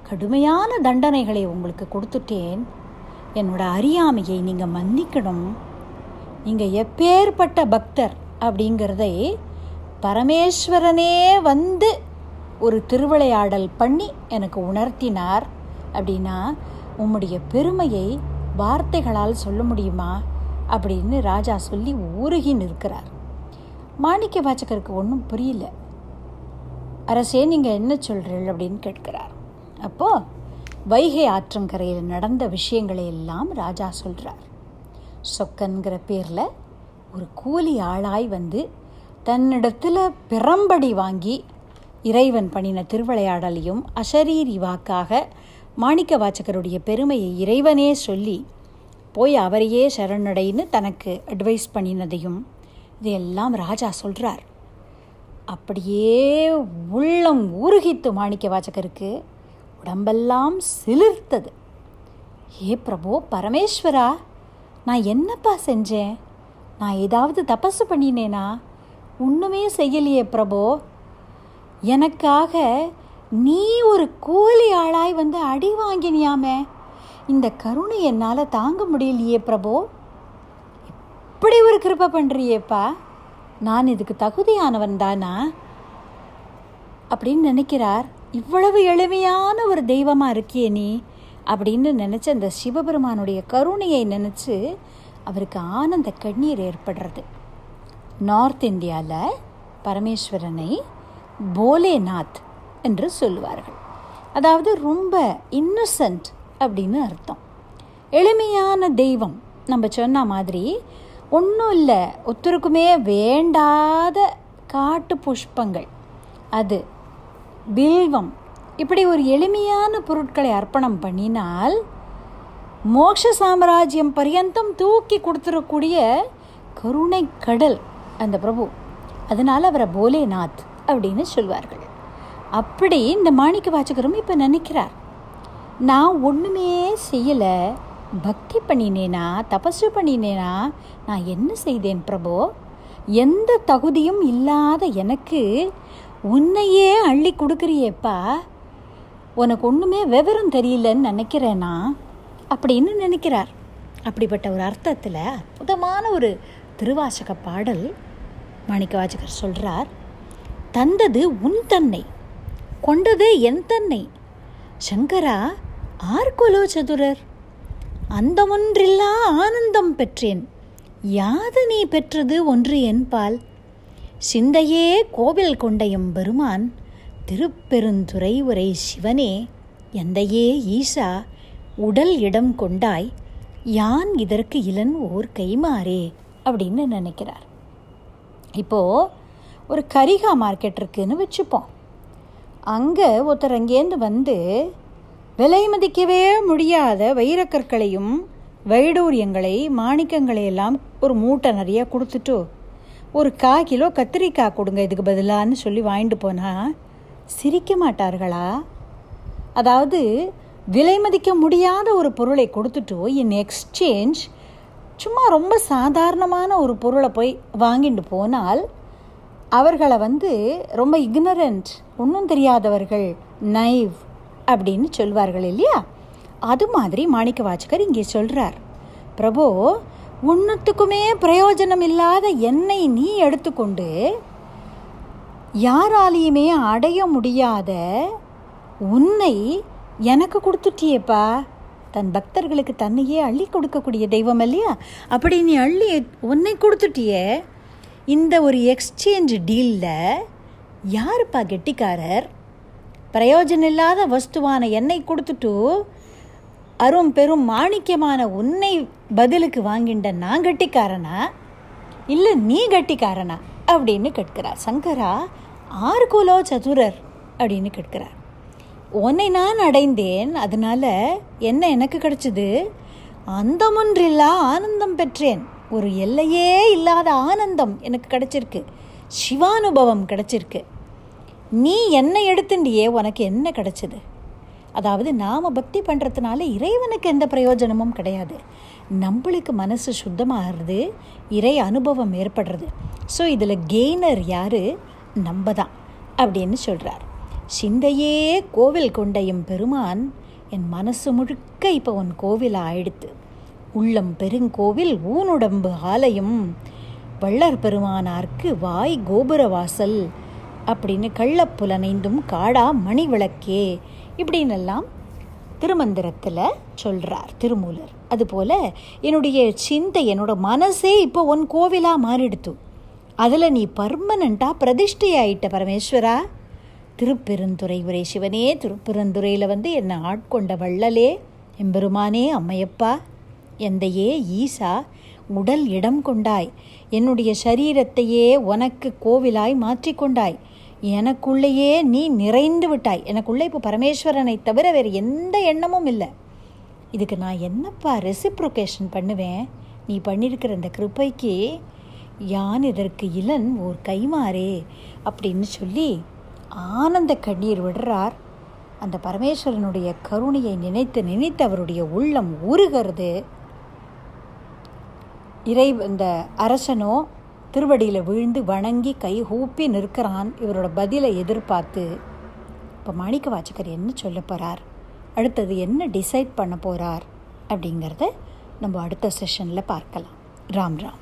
கடுமையான தண்டனைகளை உங்களுக்கு கொடுத்துட்டேன். என்னோட அறியாமையை நீங்கள் மன்னிக்கணும். நீங்கள் எப்பேற்பட்ட பக்தர் அப்படிங்கிறதை பரமேஸ்வரனே வந்து ஒரு திருவிளையாடல் பண்ணி எனக்கு உணர்த்தினார். அப்படின்னா உம்முடைய பெருமையை வார்த்தைகளால் சொல்ல முடியுமா? அப்படின்னு ராஜா சொல்லி ஊருகி நிற்கிறார். மாணிக்க வாச்சகருக்கு ஒன்றும் புரியல. அரசே நீங்கள் என்ன சொல்கிறீர்கள் அப்படின்னு கேட்கிறார். அப்போது வைகை ஆற்றங்கரையில் நடந்த விஷயங்களை எல்லாம் ராஜா சொல்கிறார் சொக்கன்கிற பேரில் ஒரு கூலி ஆளாய் வந்து தன்னிடத்தில் பிறம்படி வாங்கி இறைவன் பண்ணின திருவிளையாடலையும் அசரீரி வாக்காக மாணிக்க வாச்சகருடைய பெருமையை இறைவனே சொல்லி போய் அவரையே சரணடைன்னு தனக்கு அட்வைஸ் பண்ணினதையும் இதையெல்லாம் ராஜா சொல்கிறார் அப்படியே உள்ளம் ஊருகித்து மாணிக்க வாச்சகருக்கு உடம்பெல்லாம் சிலிர்த்தது. ஏ பிரபு பரமேஸ்வரா நான் என்னப்பா செஞ்சேன்? நான் ஏதாவது தபசு பண்ணினேனா? ஒன்றுமே செய்யலையே பிரபோ. எனக்காக நீ ஒரு கூலி ஆளாய் வந்து அடி வாங்கினியாமே. இந்த கருணை என்னால் தாங்க முடியலையே பிரபு. இப்படி ஒரு கிருப்பை பண்ணுறியேப்பா நான் இதுக்கு தகுதியானவன் தானா? அப்படின்னு நினைக்கிறார். இவ்வளவு எளிமையான ஒரு தெய்வமாக இருக்கியே நீ அப்படின்னு நினச்ச அந்த சிவபெருமானுடைய கருணையை நினச்சி அவருக்கு ஆனந்த கண்ணீர் ஏற்படுறது. நார்த் இந்தியாவில் பரமேஸ்வரனை போலேநாத் என்று சொல்லுவார்கள். அதாவது ரொம்ப இன்னசென்ட் அப்படின்னு அர்த்தம். எளிமையான தெய்வம் நம்ம சொன்ன மாதிரி ஒன்றும் இல்லை ஒத்தருக்குமே வேண்டாத காட்டு புஷ்பங்கள். அது பில்வம். இப்படி ஒரு எளிமையான பொருட்களை அர்ப்பணம் பண்ணினால் மோட்ச சாம்ராஜ்யம் பரியந்தம் தூக்கி கொடுத்துடக்கூடிய கருணை கடல் அந்த பிரபு. அதனால் அவரை போலேநாத் அப்படின்னு சொல்வார்கள். அப்படி இந்த மாணிக்க வாச்சகரும் இப்போ நினைக்கிறார். நான் ஒன்றுமே செய்யலை. பக்தி பண்ணினேனா? தபசு பண்ணினேனா? நான் என்ன செய்தேன் பிரபு? எந்த தகுதியும் இல்லாத எனக்கு உன்னையே அள்ளி கொடுக்குறியேப்பா. உனக்கு ஒன்றுமே விவரம் தெரியலன்னு நினைக்கிறேனா? அப்படின்னு நினைக்கிறார். அப்படிப்பட்ட ஒரு அர்த்தத்தில் அற்புதமான ஒரு திருவாசக பாடல் மாணிக்க வாசகர் சொல்கிறார் தந்தது உன் தன்னை. கொண்டது என் தன்னை. சங்கரா ஆர்கொலோ சதுரர்? அந்த ஒன்றில்லா ஆனந்தம் பெற்றேன். யாது நீ பெற்றது ஒன்று என்பால் சிந்தையே கோவில் கொண்டையும் பெருமான் திருப்பெருந்துறை உரை சிவனே. எந்தையே ஈசா உடல் இடம் கொண்டாய் யான் இதற்கு இளன் ஓர் கைமாறே அப்படின்னு நினைக்கிறார். இப்போது ஒரு கரிகா மார்க்கெட் இருக்குதுன்னு வச்சுப்போம். அங்கே ஒருத்தர் அங்கேருந்து வந்து விலை மதிக்கவே முடியாத வைரக்கற்களையும் வைடூரியங்களை மாணிக்கங்களை எல்லாம் ஒரு மூட்டை நிறைய கொடுத்துட்டு ஒரு கா கிலோ கத்திரிக்காய் கொடுங்க இதுக்கு பதிலான்னு சொல்லி வாங்கிட்டு போனால் சிரிக்க மாட்டார்களா? அதாவது விலை மதிக்க முடியாத ஒரு பொருளை கொடுத்துட்டு இன் எக்ஸ்சேஞ்ச் சும்மா ரொம்ப சாதாரணமான ஒரு பொருளை போய் வாங்கிட்டு போனால் அவர்களை வந்து ரொம்ப இக்னரண்ட் ஒன்றும் தெரியாதவர்கள் நைவ் அப்படின்னு சொல்வார்கள் இல்லையா? அது மாதிரி மாணிக்க வாச்சகர் இங்கே சொல்கிறார் பிரபு ஒன்றுத்துக்குமே பிரயோஜனம் இல்லாத என்னை நீ எடுத்துக்கொண்டு யாராலையுமே அடைய முடியாத உன்னை எனக்கு கொடுத்துட்டியேப்பா. தன் பக்தர்களுக்கு தன்னையே அள்ளி கொடுக்கக்கூடிய தெய்வம் இல்லையா? அப்படி நீ அள்ளி உன்னை கொடுத்துட்டியே இந்த ஒரு எக்ஸ்சேஞ்ச் டீலில் யாருப்பா கெட்டிக்காரர்? பிரயோஜனம் இல்லாத வஸ்துவான என்னை கொடுத்துட்டு அரும் பெரும் மாணிக்கமான உன்னை பதிலுக்கு வாங்கின்ற நான் கட்டிக்காரனா? இல்லை நீ கட்டிக்காரனா? அப்படின்னு கேட்கிறார். சங்கரா ஆர்குலோ சதுரர் அப்படின்னு கேட்கிறார். உன்னை நான் அடைந்தேன். அதனால என்ன எனக்கு கிடைச்சது? அந்தமொன்றில்லா ஆனந்தம் பெற்றேன். ஒரு எல்லையே இல்லாத ஆனந்தம் எனக்கு கிடச்சிருக்கு. சிவானுபவம் கிடச்சிருக்கு. நீ என்னை எடுத்துண்டியே உனக்கு என்ன கிடச்சிது? அதாவது நாம் பக்தி பண்ணுறதுனால இறைவனுக்கு எந்த பிரயோஜனமும் கிடையாது. நம்மளுக்கு மனசு சுத்தமாகிறது இறை அனுபவம் ஏற்படுறது. ஸோ இதில் கெய்னர் யார்? நம்ம தான் அப்படின்னு சொல்கிறார் சிந்தையே கோவில் கொண்டையும் பெருமான் என் மனசு முழுக்க இப்போ உன் கோவில் ஆயிடுத்து. உள்ளம் பெருங்கோவில் ஊனுடம்பு ஆலயம். வள்ளர் பெருமானார்க்கு வாய் கோபுரவாசல் அப்படின்னு கள்ளப்புலனைந்தும் காடா மணி விளக்கே. இப்படின்னெல்லாம் திருமந்திரத்தில் சொல்கிறார் திருமூலர். அதுபோல் என்னுடைய சிந்தை என்னோட மனசே இப்போ உன் கோவிலாக மாறிடுத்து. அதில் நீ பர்மனண்ட்டாக பிரதிஷ்டை ஆயிட்ட பரமேஸ்வரா. திருப்பெருந்துறை உரை சிவனே திருப்பெருந்துறையில் வந்து என்னை ஆட்கொண்ட வள்ளலே. எம்பெருமானே அம்மையப்பா. எந்தையே ஈசா உடல் இடம் கொண்டாய். என்னுடைய சரீரத்தையே உனக்கு கோவிலாய் மாற்றிக்கொண்டாய் எனக்குள்ளேயே நீ நிறைந்து விட்டாய். எனக்குள்ளே இப்போ பரமேஸ்வரனை தவிர வேறு எந்த எண்ணமும் இல்லை. இதுக்கு நான் என்னப்பா ரெசிப்ரோகேஷன் பண்ணுவேன்? நீ பண்ணியிருக்கிற இந்த கிருப்பைக்கு யான் இதற்கு இளன் ஓர் கைமாறே அப்படின்னு சொல்லி ஆனந்த கண்ணீர் விடுறார். அந்த பரமேஸ்வரனுடைய கருணையை நினைத்து நினைத்து அவருடைய உள்ளம் உருகிறது இறை இந்த அரசனோ திருவடியில் விழுந்து வணங்கி கை ஹூப்பி நிற்கிறான். இவரோட பதிலை எதிர்பார்த்து இப்போ மாணிக்க வாச்சகர் என்ன சொல்ல போகிறார் அடுத்தது என்ன டிசைட் பண்ண போகிறார் அப்படிங்கிறத நம்ம அடுத்த செஷனில் பார்க்கலாம். ராம் ராம்.